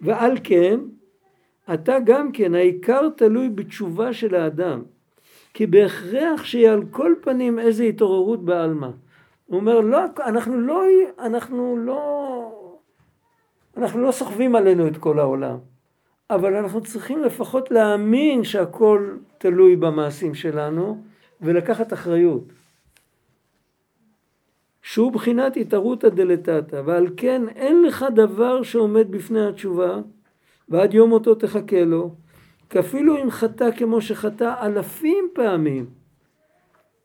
ועל כן, אתה גם כן, העיקר תלוי בתשובה של האדם. כי בהכרח שיהיה על כל פנים איזו התעוררות בעלמא. הוא אומר, לא, אנחנו לא, אנחנו לא, אנחנו לא סוחבים עלינו את כל העולם. אבל אנחנו צריכים לפחות להאמין שהכל תלוי במעשים שלנו ולקחת אחריות. שהוא בחינת התערותא דלתתא, ועל כן אין לך דבר שעומד בפני התשובה, ועד יום מותו תחכה לו, כי אפילו אם חטא כמו שחטא אלפים פעמים,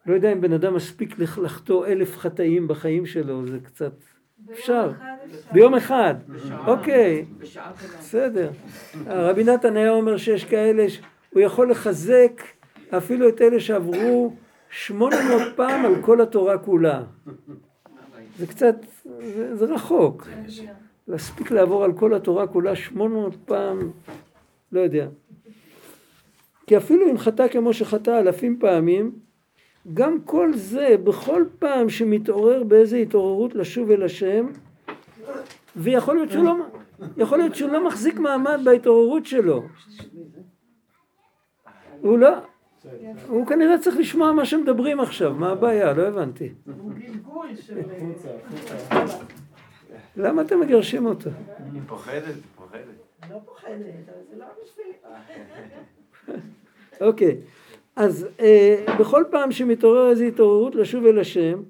לא יודע אם בן אדם מספיק לחטוא אלף חטאים בחיים שלו, זה קצת אפשר. ביום אחד. אוקיי. בסדר. רבי נתן היה אומר שיש כאלה, הוא יכול לחזק אפילו את אלה שעברו 800 פעם על כל התורה כולה. זה קצת, זה, זה רחוק. להספיק לעבור על כל התורה כולה 800 פעם, לא יודע. כי אפילו אם חטא כמו שחטא אלפים פעמים, גם כל זה, בכל פעם שמתעורר באיזה התעוררות לשוב אל השם, ויכול להיות שהוא לא, יכול להיות שהוא לא מחזיק מעמד בהתעוררות שלו. הוא לא, הוא כנראה צריך לשמוע מה שמדברים עכשיו, מה הבעיה? לא הבנתי. למה אתם מגרשים אותו? היא פוחדת, פוחדת. לא פוחדת, אבל זה לא בשבילי. אוקיי, אז אה, בכל פעם שמתעורר איזו התעוררות לשוב אל השם,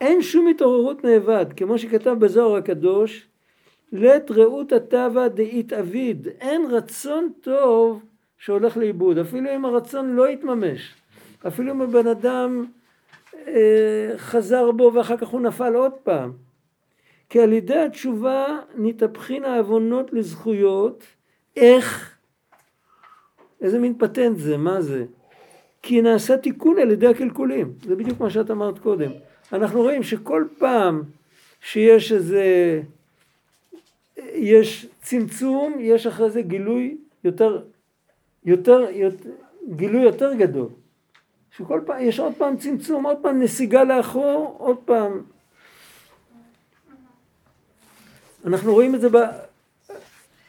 אין שום התעוררות נאבד, כמו שכתב בזוהר הקדוש, לית רעות הטבע דאית אביד, אין רצון טוב שהולך לאיבוד, אפילו אם הרצון לא יתממש, אפילו אם הבן אדם אה, חזר בו ואחר כך הוא נפל עוד פעם. כי על ידי התשובה נתהפכין העוונות לזכויות, איך? איזה מין פטנט זה, מה זה? כי נעשה תיקון על ידי הקלקולים, זה בדיוק מה שאת אמרת קודם. אנחנו רואים שכל פעם שיש איזה, יש צמצום, יש אחרי זה גילוי יותר, יותר, יותר גילוי יותר גדול. שכל פעם, יש עוד פעם צמצום, עוד פעם נסיגה לאחור, עוד פעם. אנחנו רואים את זה ב...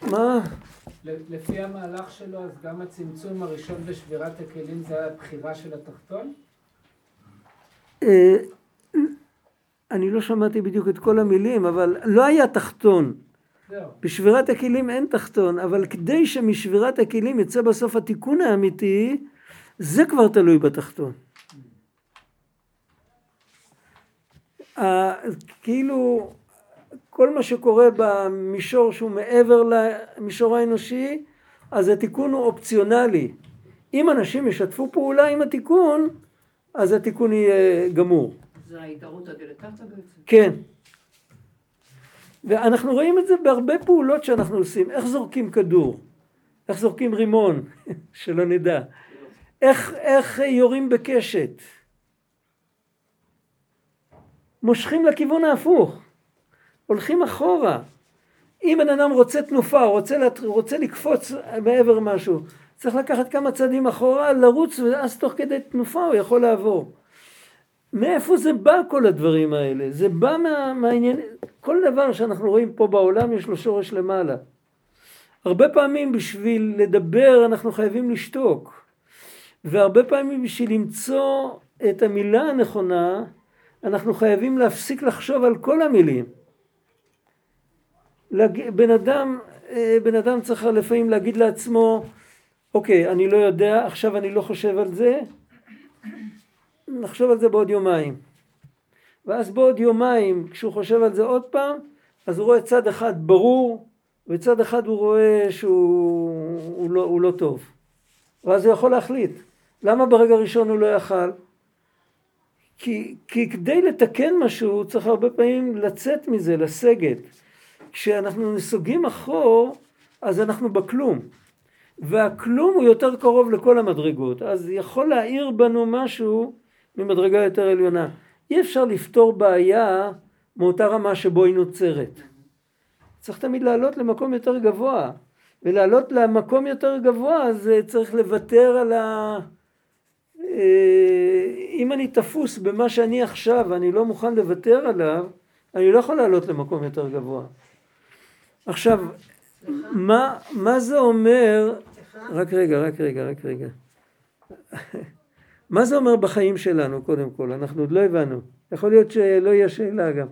מה? לפי המהלך שלו, אז גם הצמצום הראשון בשבירת הכלים זה הבחירה של התחתון? אה, אני לא שמעתי בדיוק את כל המילים, אבל לא היה תחתון. זהו. בשבירת הכלים אין תחתון, אבל כדי שמשבירת הכלים יצא בסוף התיקון האמיתי, זה כבר תלוי בתחתון. ה- כאילו, כל מה שקורה במישור שהוא מעבר למישור האנושי, אז התיקון הוא אופציונלי. אם אנשים ישתפו פעולה עם התיקון, אז התיקון יהיה גמור. זה ההתערותא דלתתא בעצם. כן. ואנחנו רואים את זה בהרבה פעולות שאנחנו עושים. איך זורקים כדור? איך זורקים רימון? (laughs) שלא נדע. איך, איך יורים בקשת? מושכים לכיוון ההפוך. הולכים אחורה. אם בן אדם רוצה תנופה, רוצה, לת... רוצה לקפוץ מעבר משהו, צריך לקחת כמה צעדים אחורה, לרוץ, ואז תוך כדי תנופה הוא יכול לעבור. מאיפה זה בא כל הדברים האלה? זה בא מה, מהעניין, כל דבר שאנחנו רואים פה בעולם יש לו שורש למעלה. הרבה פעמים בשביל לדבר אנחנו חייבים לשתוק. והרבה פעמים בשביל למצוא את המילה הנכונה, אנחנו חייבים להפסיק לחשוב על כל המילים. בן אדם, אה, בן אדם צריך לפעמים להגיד לעצמו, אוקיי, אני לא יודע, עכשיו אני לא חושב על זה, נחשוב על זה בעוד יומיים. ואז בעוד יומיים, כשהוא חושב על זה עוד פעם, אז הוא רואה צד אחד ברור, וצד אחד הוא רואה שהוא הוא לא, הוא לא טוב. ואז הוא יכול להחליט. למה ברגע הראשון הוא לא יכל? כי, כי כדי לתקן משהו צריך הרבה פעמים לצאת מזה, לסגת. כשאנחנו נסוגים אחור, אז אנחנו בכלום. והכלום הוא יותר קרוב לכל המדרגות. אז יכול להאיר בנו משהו ממדרגה יותר עליונה. אי אפשר לפתור בעיה מאותה רמה שבו היא נוצרת. צריך תמיד לעלות למקום יותר גבוה. ולעלות למקום יותר גבוה זה צריך לוותר על ה... אה, אם אני תפוס במה שאני עכשיו ואני לא מוכן לוותר עליו, אני לא יכול לעלות למקום יותר גבוה. עכשיו, מה, מה זה אומר, רק רגע, רק רגע, רק רגע. (laughs) מה זה אומר בחיים שלנו קודם כל? אנחנו עוד לא הבנו. יכול להיות שלא יהיה שאלה גם.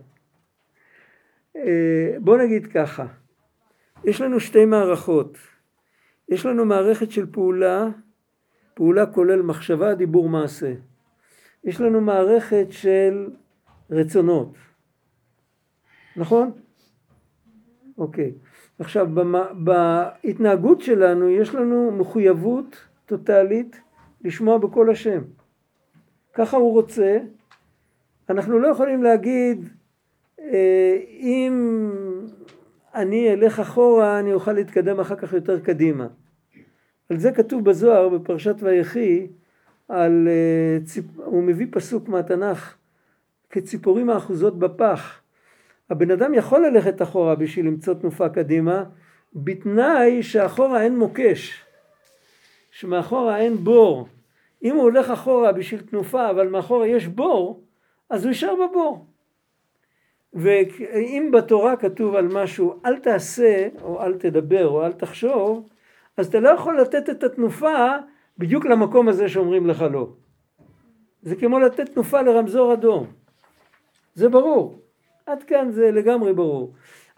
אה, בוא נגיד ככה, יש לנו שתי מערכות. יש לנו מערכת של פעולה, פעולה כולל מחשבה, דיבור, מעשה. יש לנו מערכת של רצונות, נכון? אוקיי. עכשיו, בהתנהגות שלנו יש לנו מחויבות טוטאלית לשמוע בקול השם. ככה הוא רוצה. אנחנו לא יכולים להגיד, אה, אם אני אלך אחורה, אני אוכל להתקדם אחר כך יותר קדימה. על זה כתוב בזוהר, בפרשת ויחי, על, אה. הוא מביא פסוק מהתנ"ך, כציפורים האחוזות בפח. הבן אדם יכול ללכת אחורה בשביל למצוא תנופה קדימה, בתנאי שאחורה אין מוקש, שמאחורה אין בור. אם הוא הולך אחורה בשביל תנופה, אבל מאחורה יש בור, אז הוא יישאר בבור. ואם בתורה כתוב על משהו אל תעשה או אל תדבר או אל תחשוב אז אתה לא יכול לתת את התנופה בדיוק למקום הזה שאומרים לך לא. זה כמו לתת תנופה לרמזור אדום. זה ברור. עד כאן זה לגמרי ברור.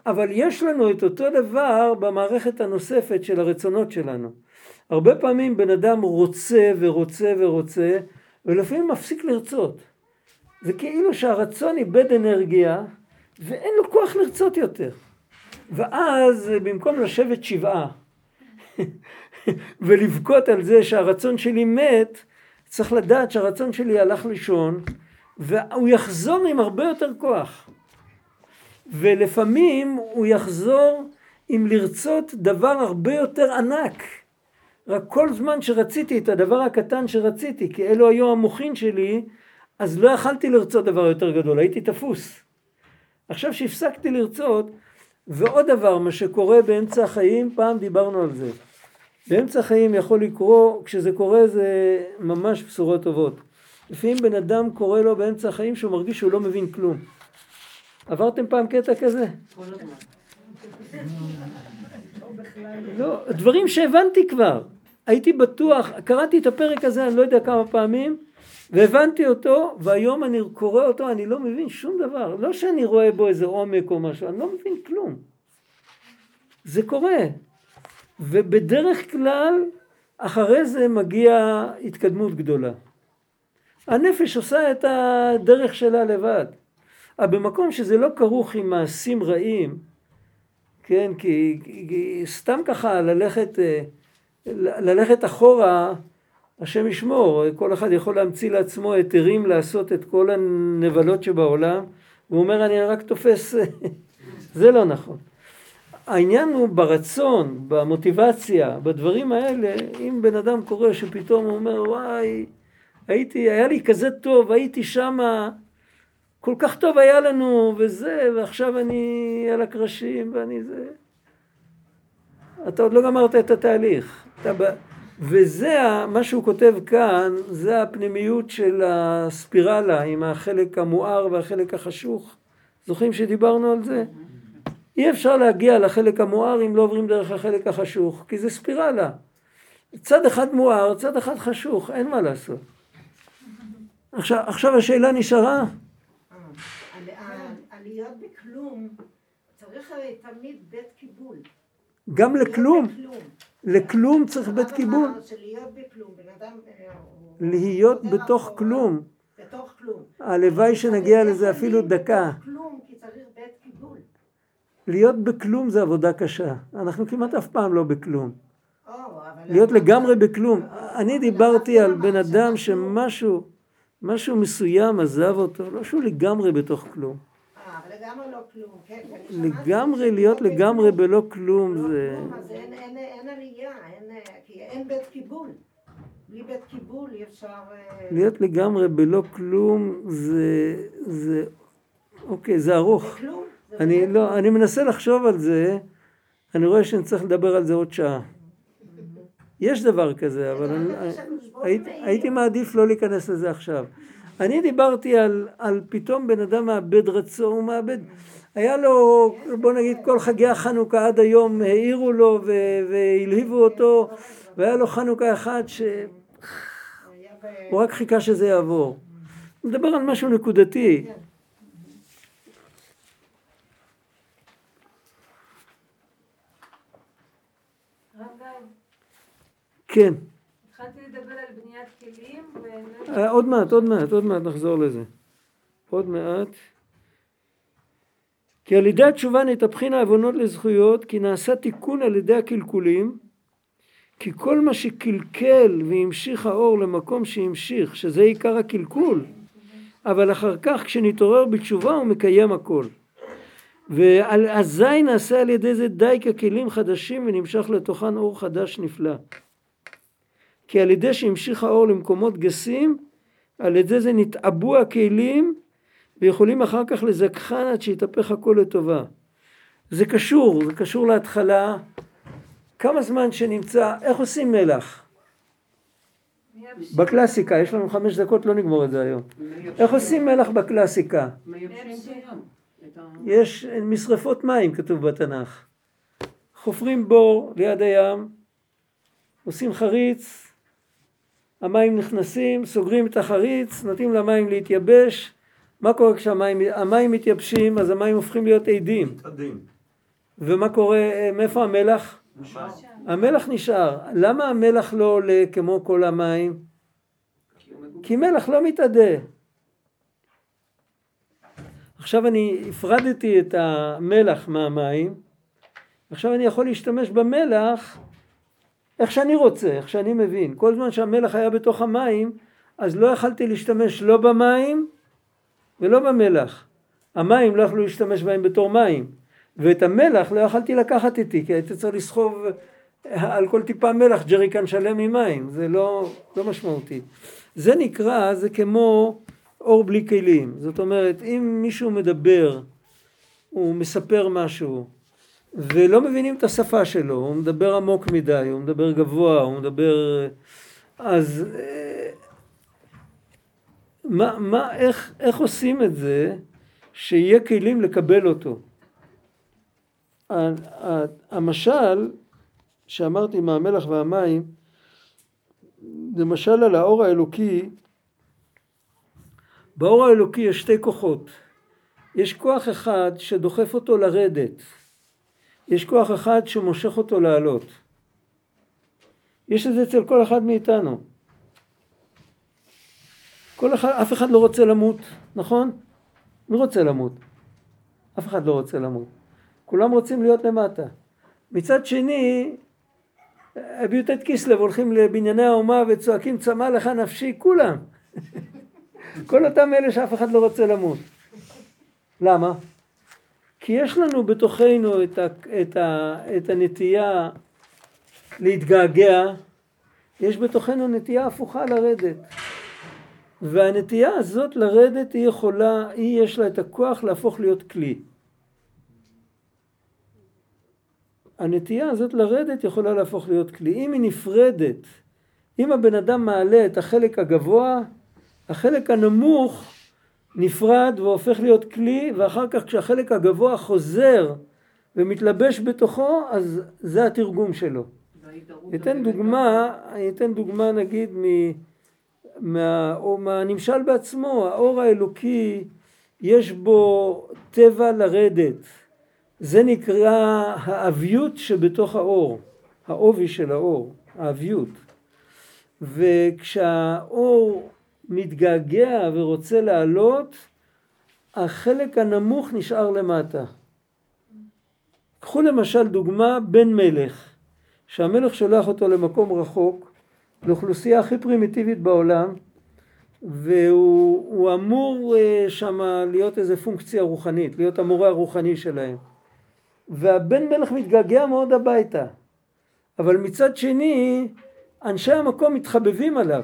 אבל יש לנו את אותו דבר במערכת הנוספת של הרצונות שלנו. הרבה פעמים בן אדם רוצה ורוצה ורוצה ולפעמים מפסיק לרצות. זה כאילו שהרצון איבד אנרגיה ואין לו כוח לרצות יותר. ואז במקום לשבת שבעה (laughs) ולבכות על זה שהרצון שלי מת, צריך לדעת שהרצון שלי הלך לישון והוא יחזור עם הרבה יותר כוח. ולפעמים הוא יחזור עם לרצות דבר הרבה יותר ענק. רק כל זמן שרציתי את הדבר הקטן שרציתי, כי אלו היו המוחין שלי, אז לא יכלתי לרצות דבר יותר גדול, הייתי תפוס. עכשיו שהפסקתי לרצות, ועוד דבר, מה שקורה באמצע החיים, פעם דיברנו על זה. באמצע החיים יכול לקרות, כשזה קורה זה ממש בשורות טובות. לפעמים בן אדם קורא לו באמצע החיים שהוא מרגיש שהוא לא מבין כלום. עברתם פעם קטע כזה? לא, דברים שהבנתי כבר. הייתי בטוח, קראתי את הפרק הזה אני לא יודע כמה פעמים, והבנתי אותו, והיום אני קורא אותו, אני לא מבין שום דבר. לא שאני רואה בו איזה עומק או משהו, אני לא מבין כלום. זה קורה. ובדרך כלל, אחרי זה מגיעה התקדמות גדולה. הנפש עושה את הדרך שלה לבד. אבל במקום שזה לא כרוך עם מעשים רעים, כן, כי, כי סתם ככה ללכת, אה, ללכת אחורה השם ישמור, כל אחד יכול להמציא לעצמו היתרים לעשות את כל הנבלות שבעולם, והוא אומר אני רק תופס, (laughs) זה לא נכון. העניין הוא ברצון, במוטיבציה, בדברים האלה, אם בן אדם קורא שפתאום הוא אומר וואי, הייתי, היה לי כזה טוב, הייתי שמה, כל כך טוב היה לנו וזה, ועכשיו אני על הקרשים ואני זה. אתה עוד לא גמרת את התהליך. אתה. וזה, מה שהוא כותב כאן, זה הפנימיות של הספירלה עם החלק המואר והחלק החשוך. זוכרים שדיברנו על זה? אי אפשר להגיע לחלק המואר אם לא עוברים דרך החלק החשוך, כי זה ספירלה. צד אחד מואר, צד אחד חשוך, אין מה לעשות. עכשיו, עכשיו השאלה נשארה, עליות בכלום, צריך הרי תמיד בית קיבול. גם לכלום, להיות בכלום. לכלום צריך בית קיבול. בכלום. אה, להיות חוזר בתוך כלום. בתוך כלום. הלוואי שנגיע לזה אפילו דקה. להיות בכלום זה עבודה קשה. אנחנו כמעט אף פעם לא בכלום. להיות לגמרי בכלום. אבל- אני דיברתי על בן אדם שמשהו, משהו מסוים עזב אותו, לא שהוא לגמרי בתוך כלום. לגמרי לא כלום, כן. שמעתי לגמרי, להיות שלא לגמרי. בלא כלום לא זה... כלום, אז אין- עלייה, אין, בית קיבול. בלי בית קיבול אי אפשר... אה, להיות לגמרי בלא כלום זה... זה... אוקיי, זה ארוך. אני לא, אני מנסה לחשוב על זה, אני רואה שאני צריך לדבר על זה עוד שעה. יש דבר כזה, אבל מעיר. הייתי מעדיף לא להיכנס לזה עכשיו. אני דיברתי על, על פתאום בן אדם מאבד רצון, הוא מאבד, היה לו, בוא נגיד, כל חגי החנוכה עד היום העירו לו והלהיבו אותו, והיה לו חנוכה אחד שהוא רק חיכה שזה יעבור. הוא מדבר על משהו נקודתי. כן. התחלתי לדבר על בניית כלים, ו... אה, עוד מעט, עוד מעט, עוד מעט נחזור לזה. עוד מעט. כי על ידי התשובה נתהפכין העוונות לזכויות, כי נעשה תיקון על ידי הקלקולים, כי כל מה שקלקל והמשיך האור למקום שהמשיך, שזה עיקר הקלקול, אבל אחר כך כשנתעורר בתשובה הוא מקיים הכל. ואזי נעשה על ידי זה די ככלים חדשים ונמשך לתוכן אור חדש נפלא. כי על ידי שהמשיך האור למקומות גסים, על ידי זה נתעבו הכלים ויכולים אחר כך לזכחן עד שיתהפך הכל לטובה. זה קשור, זה קשור להתחלה. כמה זמן שנמצא, איך עושים מלח? בקלאסיקה, יש לנו חמש דקות, לא נגמור את זה היום. איך עושים מלח בקלאסיקה? יש משרפות מים, כתוב בתנ"ך. חופרים בור ליד הים, עושים חריץ, המים נכנסים, סוגרים את החריץ, נותנים למים להתייבש. מה קורה כשהמים המים מתייבשים, אז המים הופכים להיות עדים. ומה קורה, אה, מאיפה המלח? המלח נשאר. למה המלח לא עולה כמו כל המים? כי מלח לא מתאדה. עכשיו אני הפרדתי את המלח מהמים, עכשיו אני יכול להשתמש במלח איך שאני רוצה, איך שאני מבין. כל זמן שהמלח היה בתוך המים, אז לא יכלתי להשתמש לא במים ולא במלח. המים לא יכלו להשתמש בהם בתור מים, ואת המלח לא יכלתי לקחת איתי, כי הייתי צריך לסחוב על כל טיפה מלח ג'ריקן שלם עם מים, זה לא, לא משמעותי. זה נקרא, זה כמו אור בלי כלים. זאת אומרת, אם מישהו מדבר, הוא מספר משהו, ולא מבינים את השפה שלו, הוא מדבר עמוק מדי, הוא מדבר גבוה, הוא מדבר... אז אה, מה, מה, איך, איך עושים את זה שיהיה כלים לקבל אותו? המשל שאמרתי מהמלח והמים זה משל על האור האלוקי. באור האלוקי יש שתי כוחות. יש כוח אחד שדוחף אותו לרדת יש כוח אחד שמושך אותו לעלות יש את זה אצל כל אחד מאיתנו כל אחד, אף אחד לא רוצה למות, נכון? מי רוצה למות? אף אחד לא רוצה למות. כולם רוצים להיות למטה. מצד שני, הביאו את קיסלב, הולכים לבנייני האומה וצועקים צמא לך נפשי, כולם. (laughs) כל אותם אלה שאף אחד לא רוצה למות. למה? כי יש לנו בתוכנו את, ה, את, ה, את הנטייה להתגעגע, יש בתוכנו נטייה הפוכה לרדת. והנטייה הזאת לרדת היא יכולה, היא יש לה את הכוח להפוך להיות כלי. הנטייה הזאת לרדת יכולה להפוך להיות כלי. אם היא נפרדת, אם הבן אדם מעלה את החלק הגבוה, החלק הנמוך נפרד והופך להיות כלי, ואחר כך כשהחלק הגבוה חוזר ומתלבש בתוכו, אז זה התרגום שלו. אתן דוגמה, אני אתן דוגמה נגיד מ... מה, או מהנמשל בעצמו, האור האלוקי יש בו טבע לרדת, זה נקרא האביות שבתוך האור, העובי של האור, האביות. וכשהאור מתגעגע ורוצה לעלות, החלק הנמוך נשאר למטה. קחו למשל דוגמה בן מלך, שהמלך שולח אותו למקום רחוק, לאוכלוסייה הכי פרימיטיבית בעולם, והוא אמור uh, שם להיות איזה פונקציה רוחנית, להיות המורה הרוחני שלהם. והבן מלך מתגעגע מאוד הביתה, אבל מצד שני, אנשי המקום מתחבבים עליו.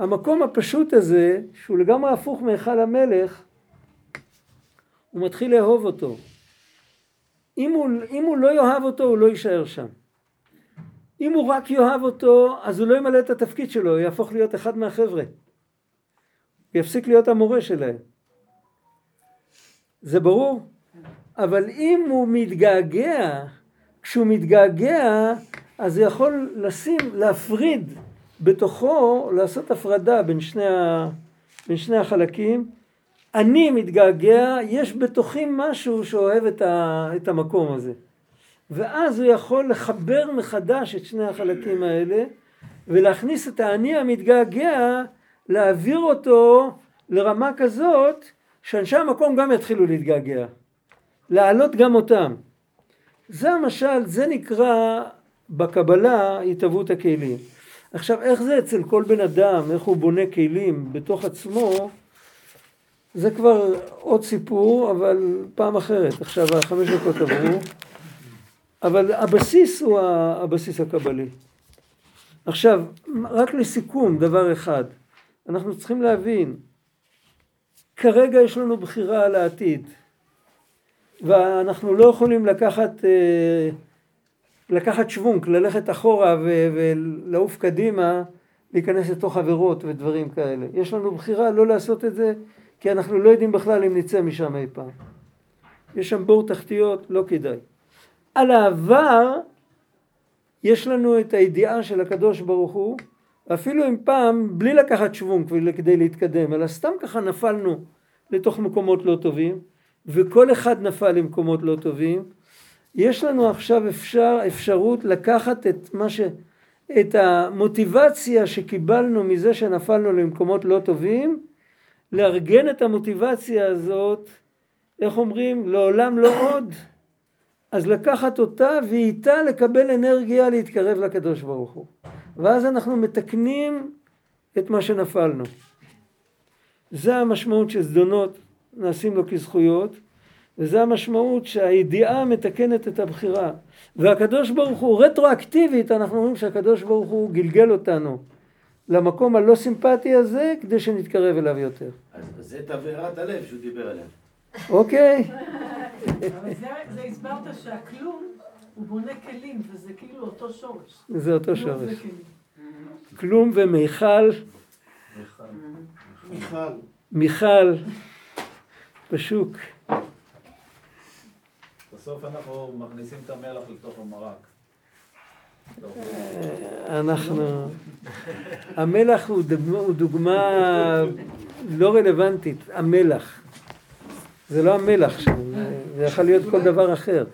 המקום הפשוט הזה, שהוא לגמרי הפוך מהיכל המלך, הוא מתחיל לאהוב אותו. אם הוא, אם הוא לא יאהב אותו, הוא לא יישאר שם. אם הוא רק יאהב אותו, אז הוא לא ימלא את התפקיד שלו, הוא יהפוך להיות אחד מהחבר'ה. הוא יפסיק להיות המורה שלהם. זה ברור? אבל אם הוא מתגעגע, כשהוא מתגעגע, אז הוא יכול לשים, להפריד בתוכו, לעשות הפרדה בין שני, ה, בין שני החלקים. אני מתגעגע, יש בתוכי משהו שאוהב את, ה, את המקום הזה. ואז הוא יכול לחבר מחדש את שני החלקים האלה ולהכניס את האני המתגעגע, להעביר אותו לרמה כזאת שאנשי המקום גם יתחילו להתגעגע. להעלות גם אותם. זה המשל, זה נקרא בקבלה התהוות הכלים. עכשיו איך זה אצל כל בן אדם, איך הוא בונה כלים בתוך עצמו, זה כבר עוד סיפור, אבל פעם אחרת. עכשיו החמש דקות עברו. אבל הבסיס הוא הבסיס הקבלי. עכשיו, רק לסיכום, דבר אחד. אנחנו צריכים להבין, כרגע יש לנו בחירה על העתיד, ואנחנו לא יכולים לקחת, אה, לקחת שוונק, ללכת אחורה ולעוף קדימה, להיכנס לתוך עבירות ודברים כאלה. יש לנו בחירה לא לעשות את זה, כי אנחנו לא יודעים בכלל אם נצא משם אי פעם. יש שם בור תחתיות, לא כדאי. על העבר יש לנו את הידיעה של הקדוש ברוך הוא, אפילו אם פעם בלי לקחת שוונק כדי להתקדם, אלא סתם ככה נפלנו לתוך מקומות לא טובים, וכל אחד נפל למקומות לא טובים, יש לנו עכשיו אפשר, אפשרות לקחת את מה ש... את המוטיבציה שקיבלנו מזה שנפלנו למקומות לא טובים, לארגן את המוטיבציה הזאת, איך אומרים, לעולם לא עוד. אז לקחת אותה ואיתה לקבל אנרגיה להתקרב לקדוש ברוך הוא. ואז אנחנו מתקנים את מה שנפלנו. זה המשמעות שזדונות נעשים לו כזכויות, וזה המשמעות שהידיעה מתקנת את הבחירה. והקדוש ברוך הוא, רטרואקטיבית, אנחנו אומרים שהקדוש ברוך הוא גלגל אותנו למקום הלא סימפטי הזה, כדי שנתקרב אליו יותר. אז זה תבערת הלב שהוא דיבר עליה. אוקיי. אבל זה הסברת שהכלום הוא בונה כלים, וזה כאילו אותו שורש. זה אותו שורש. כלום ומיכל. מיכל. מיכל. בשוק. בסוף אנחנו מכניסים את המלח לתוך המרק. אנחנו, המלח הוא דוגמה, הוא דוגמה לא רלוונטית, המלח. זה לא המלח שם, זה יכול להיות כל דבר אחר.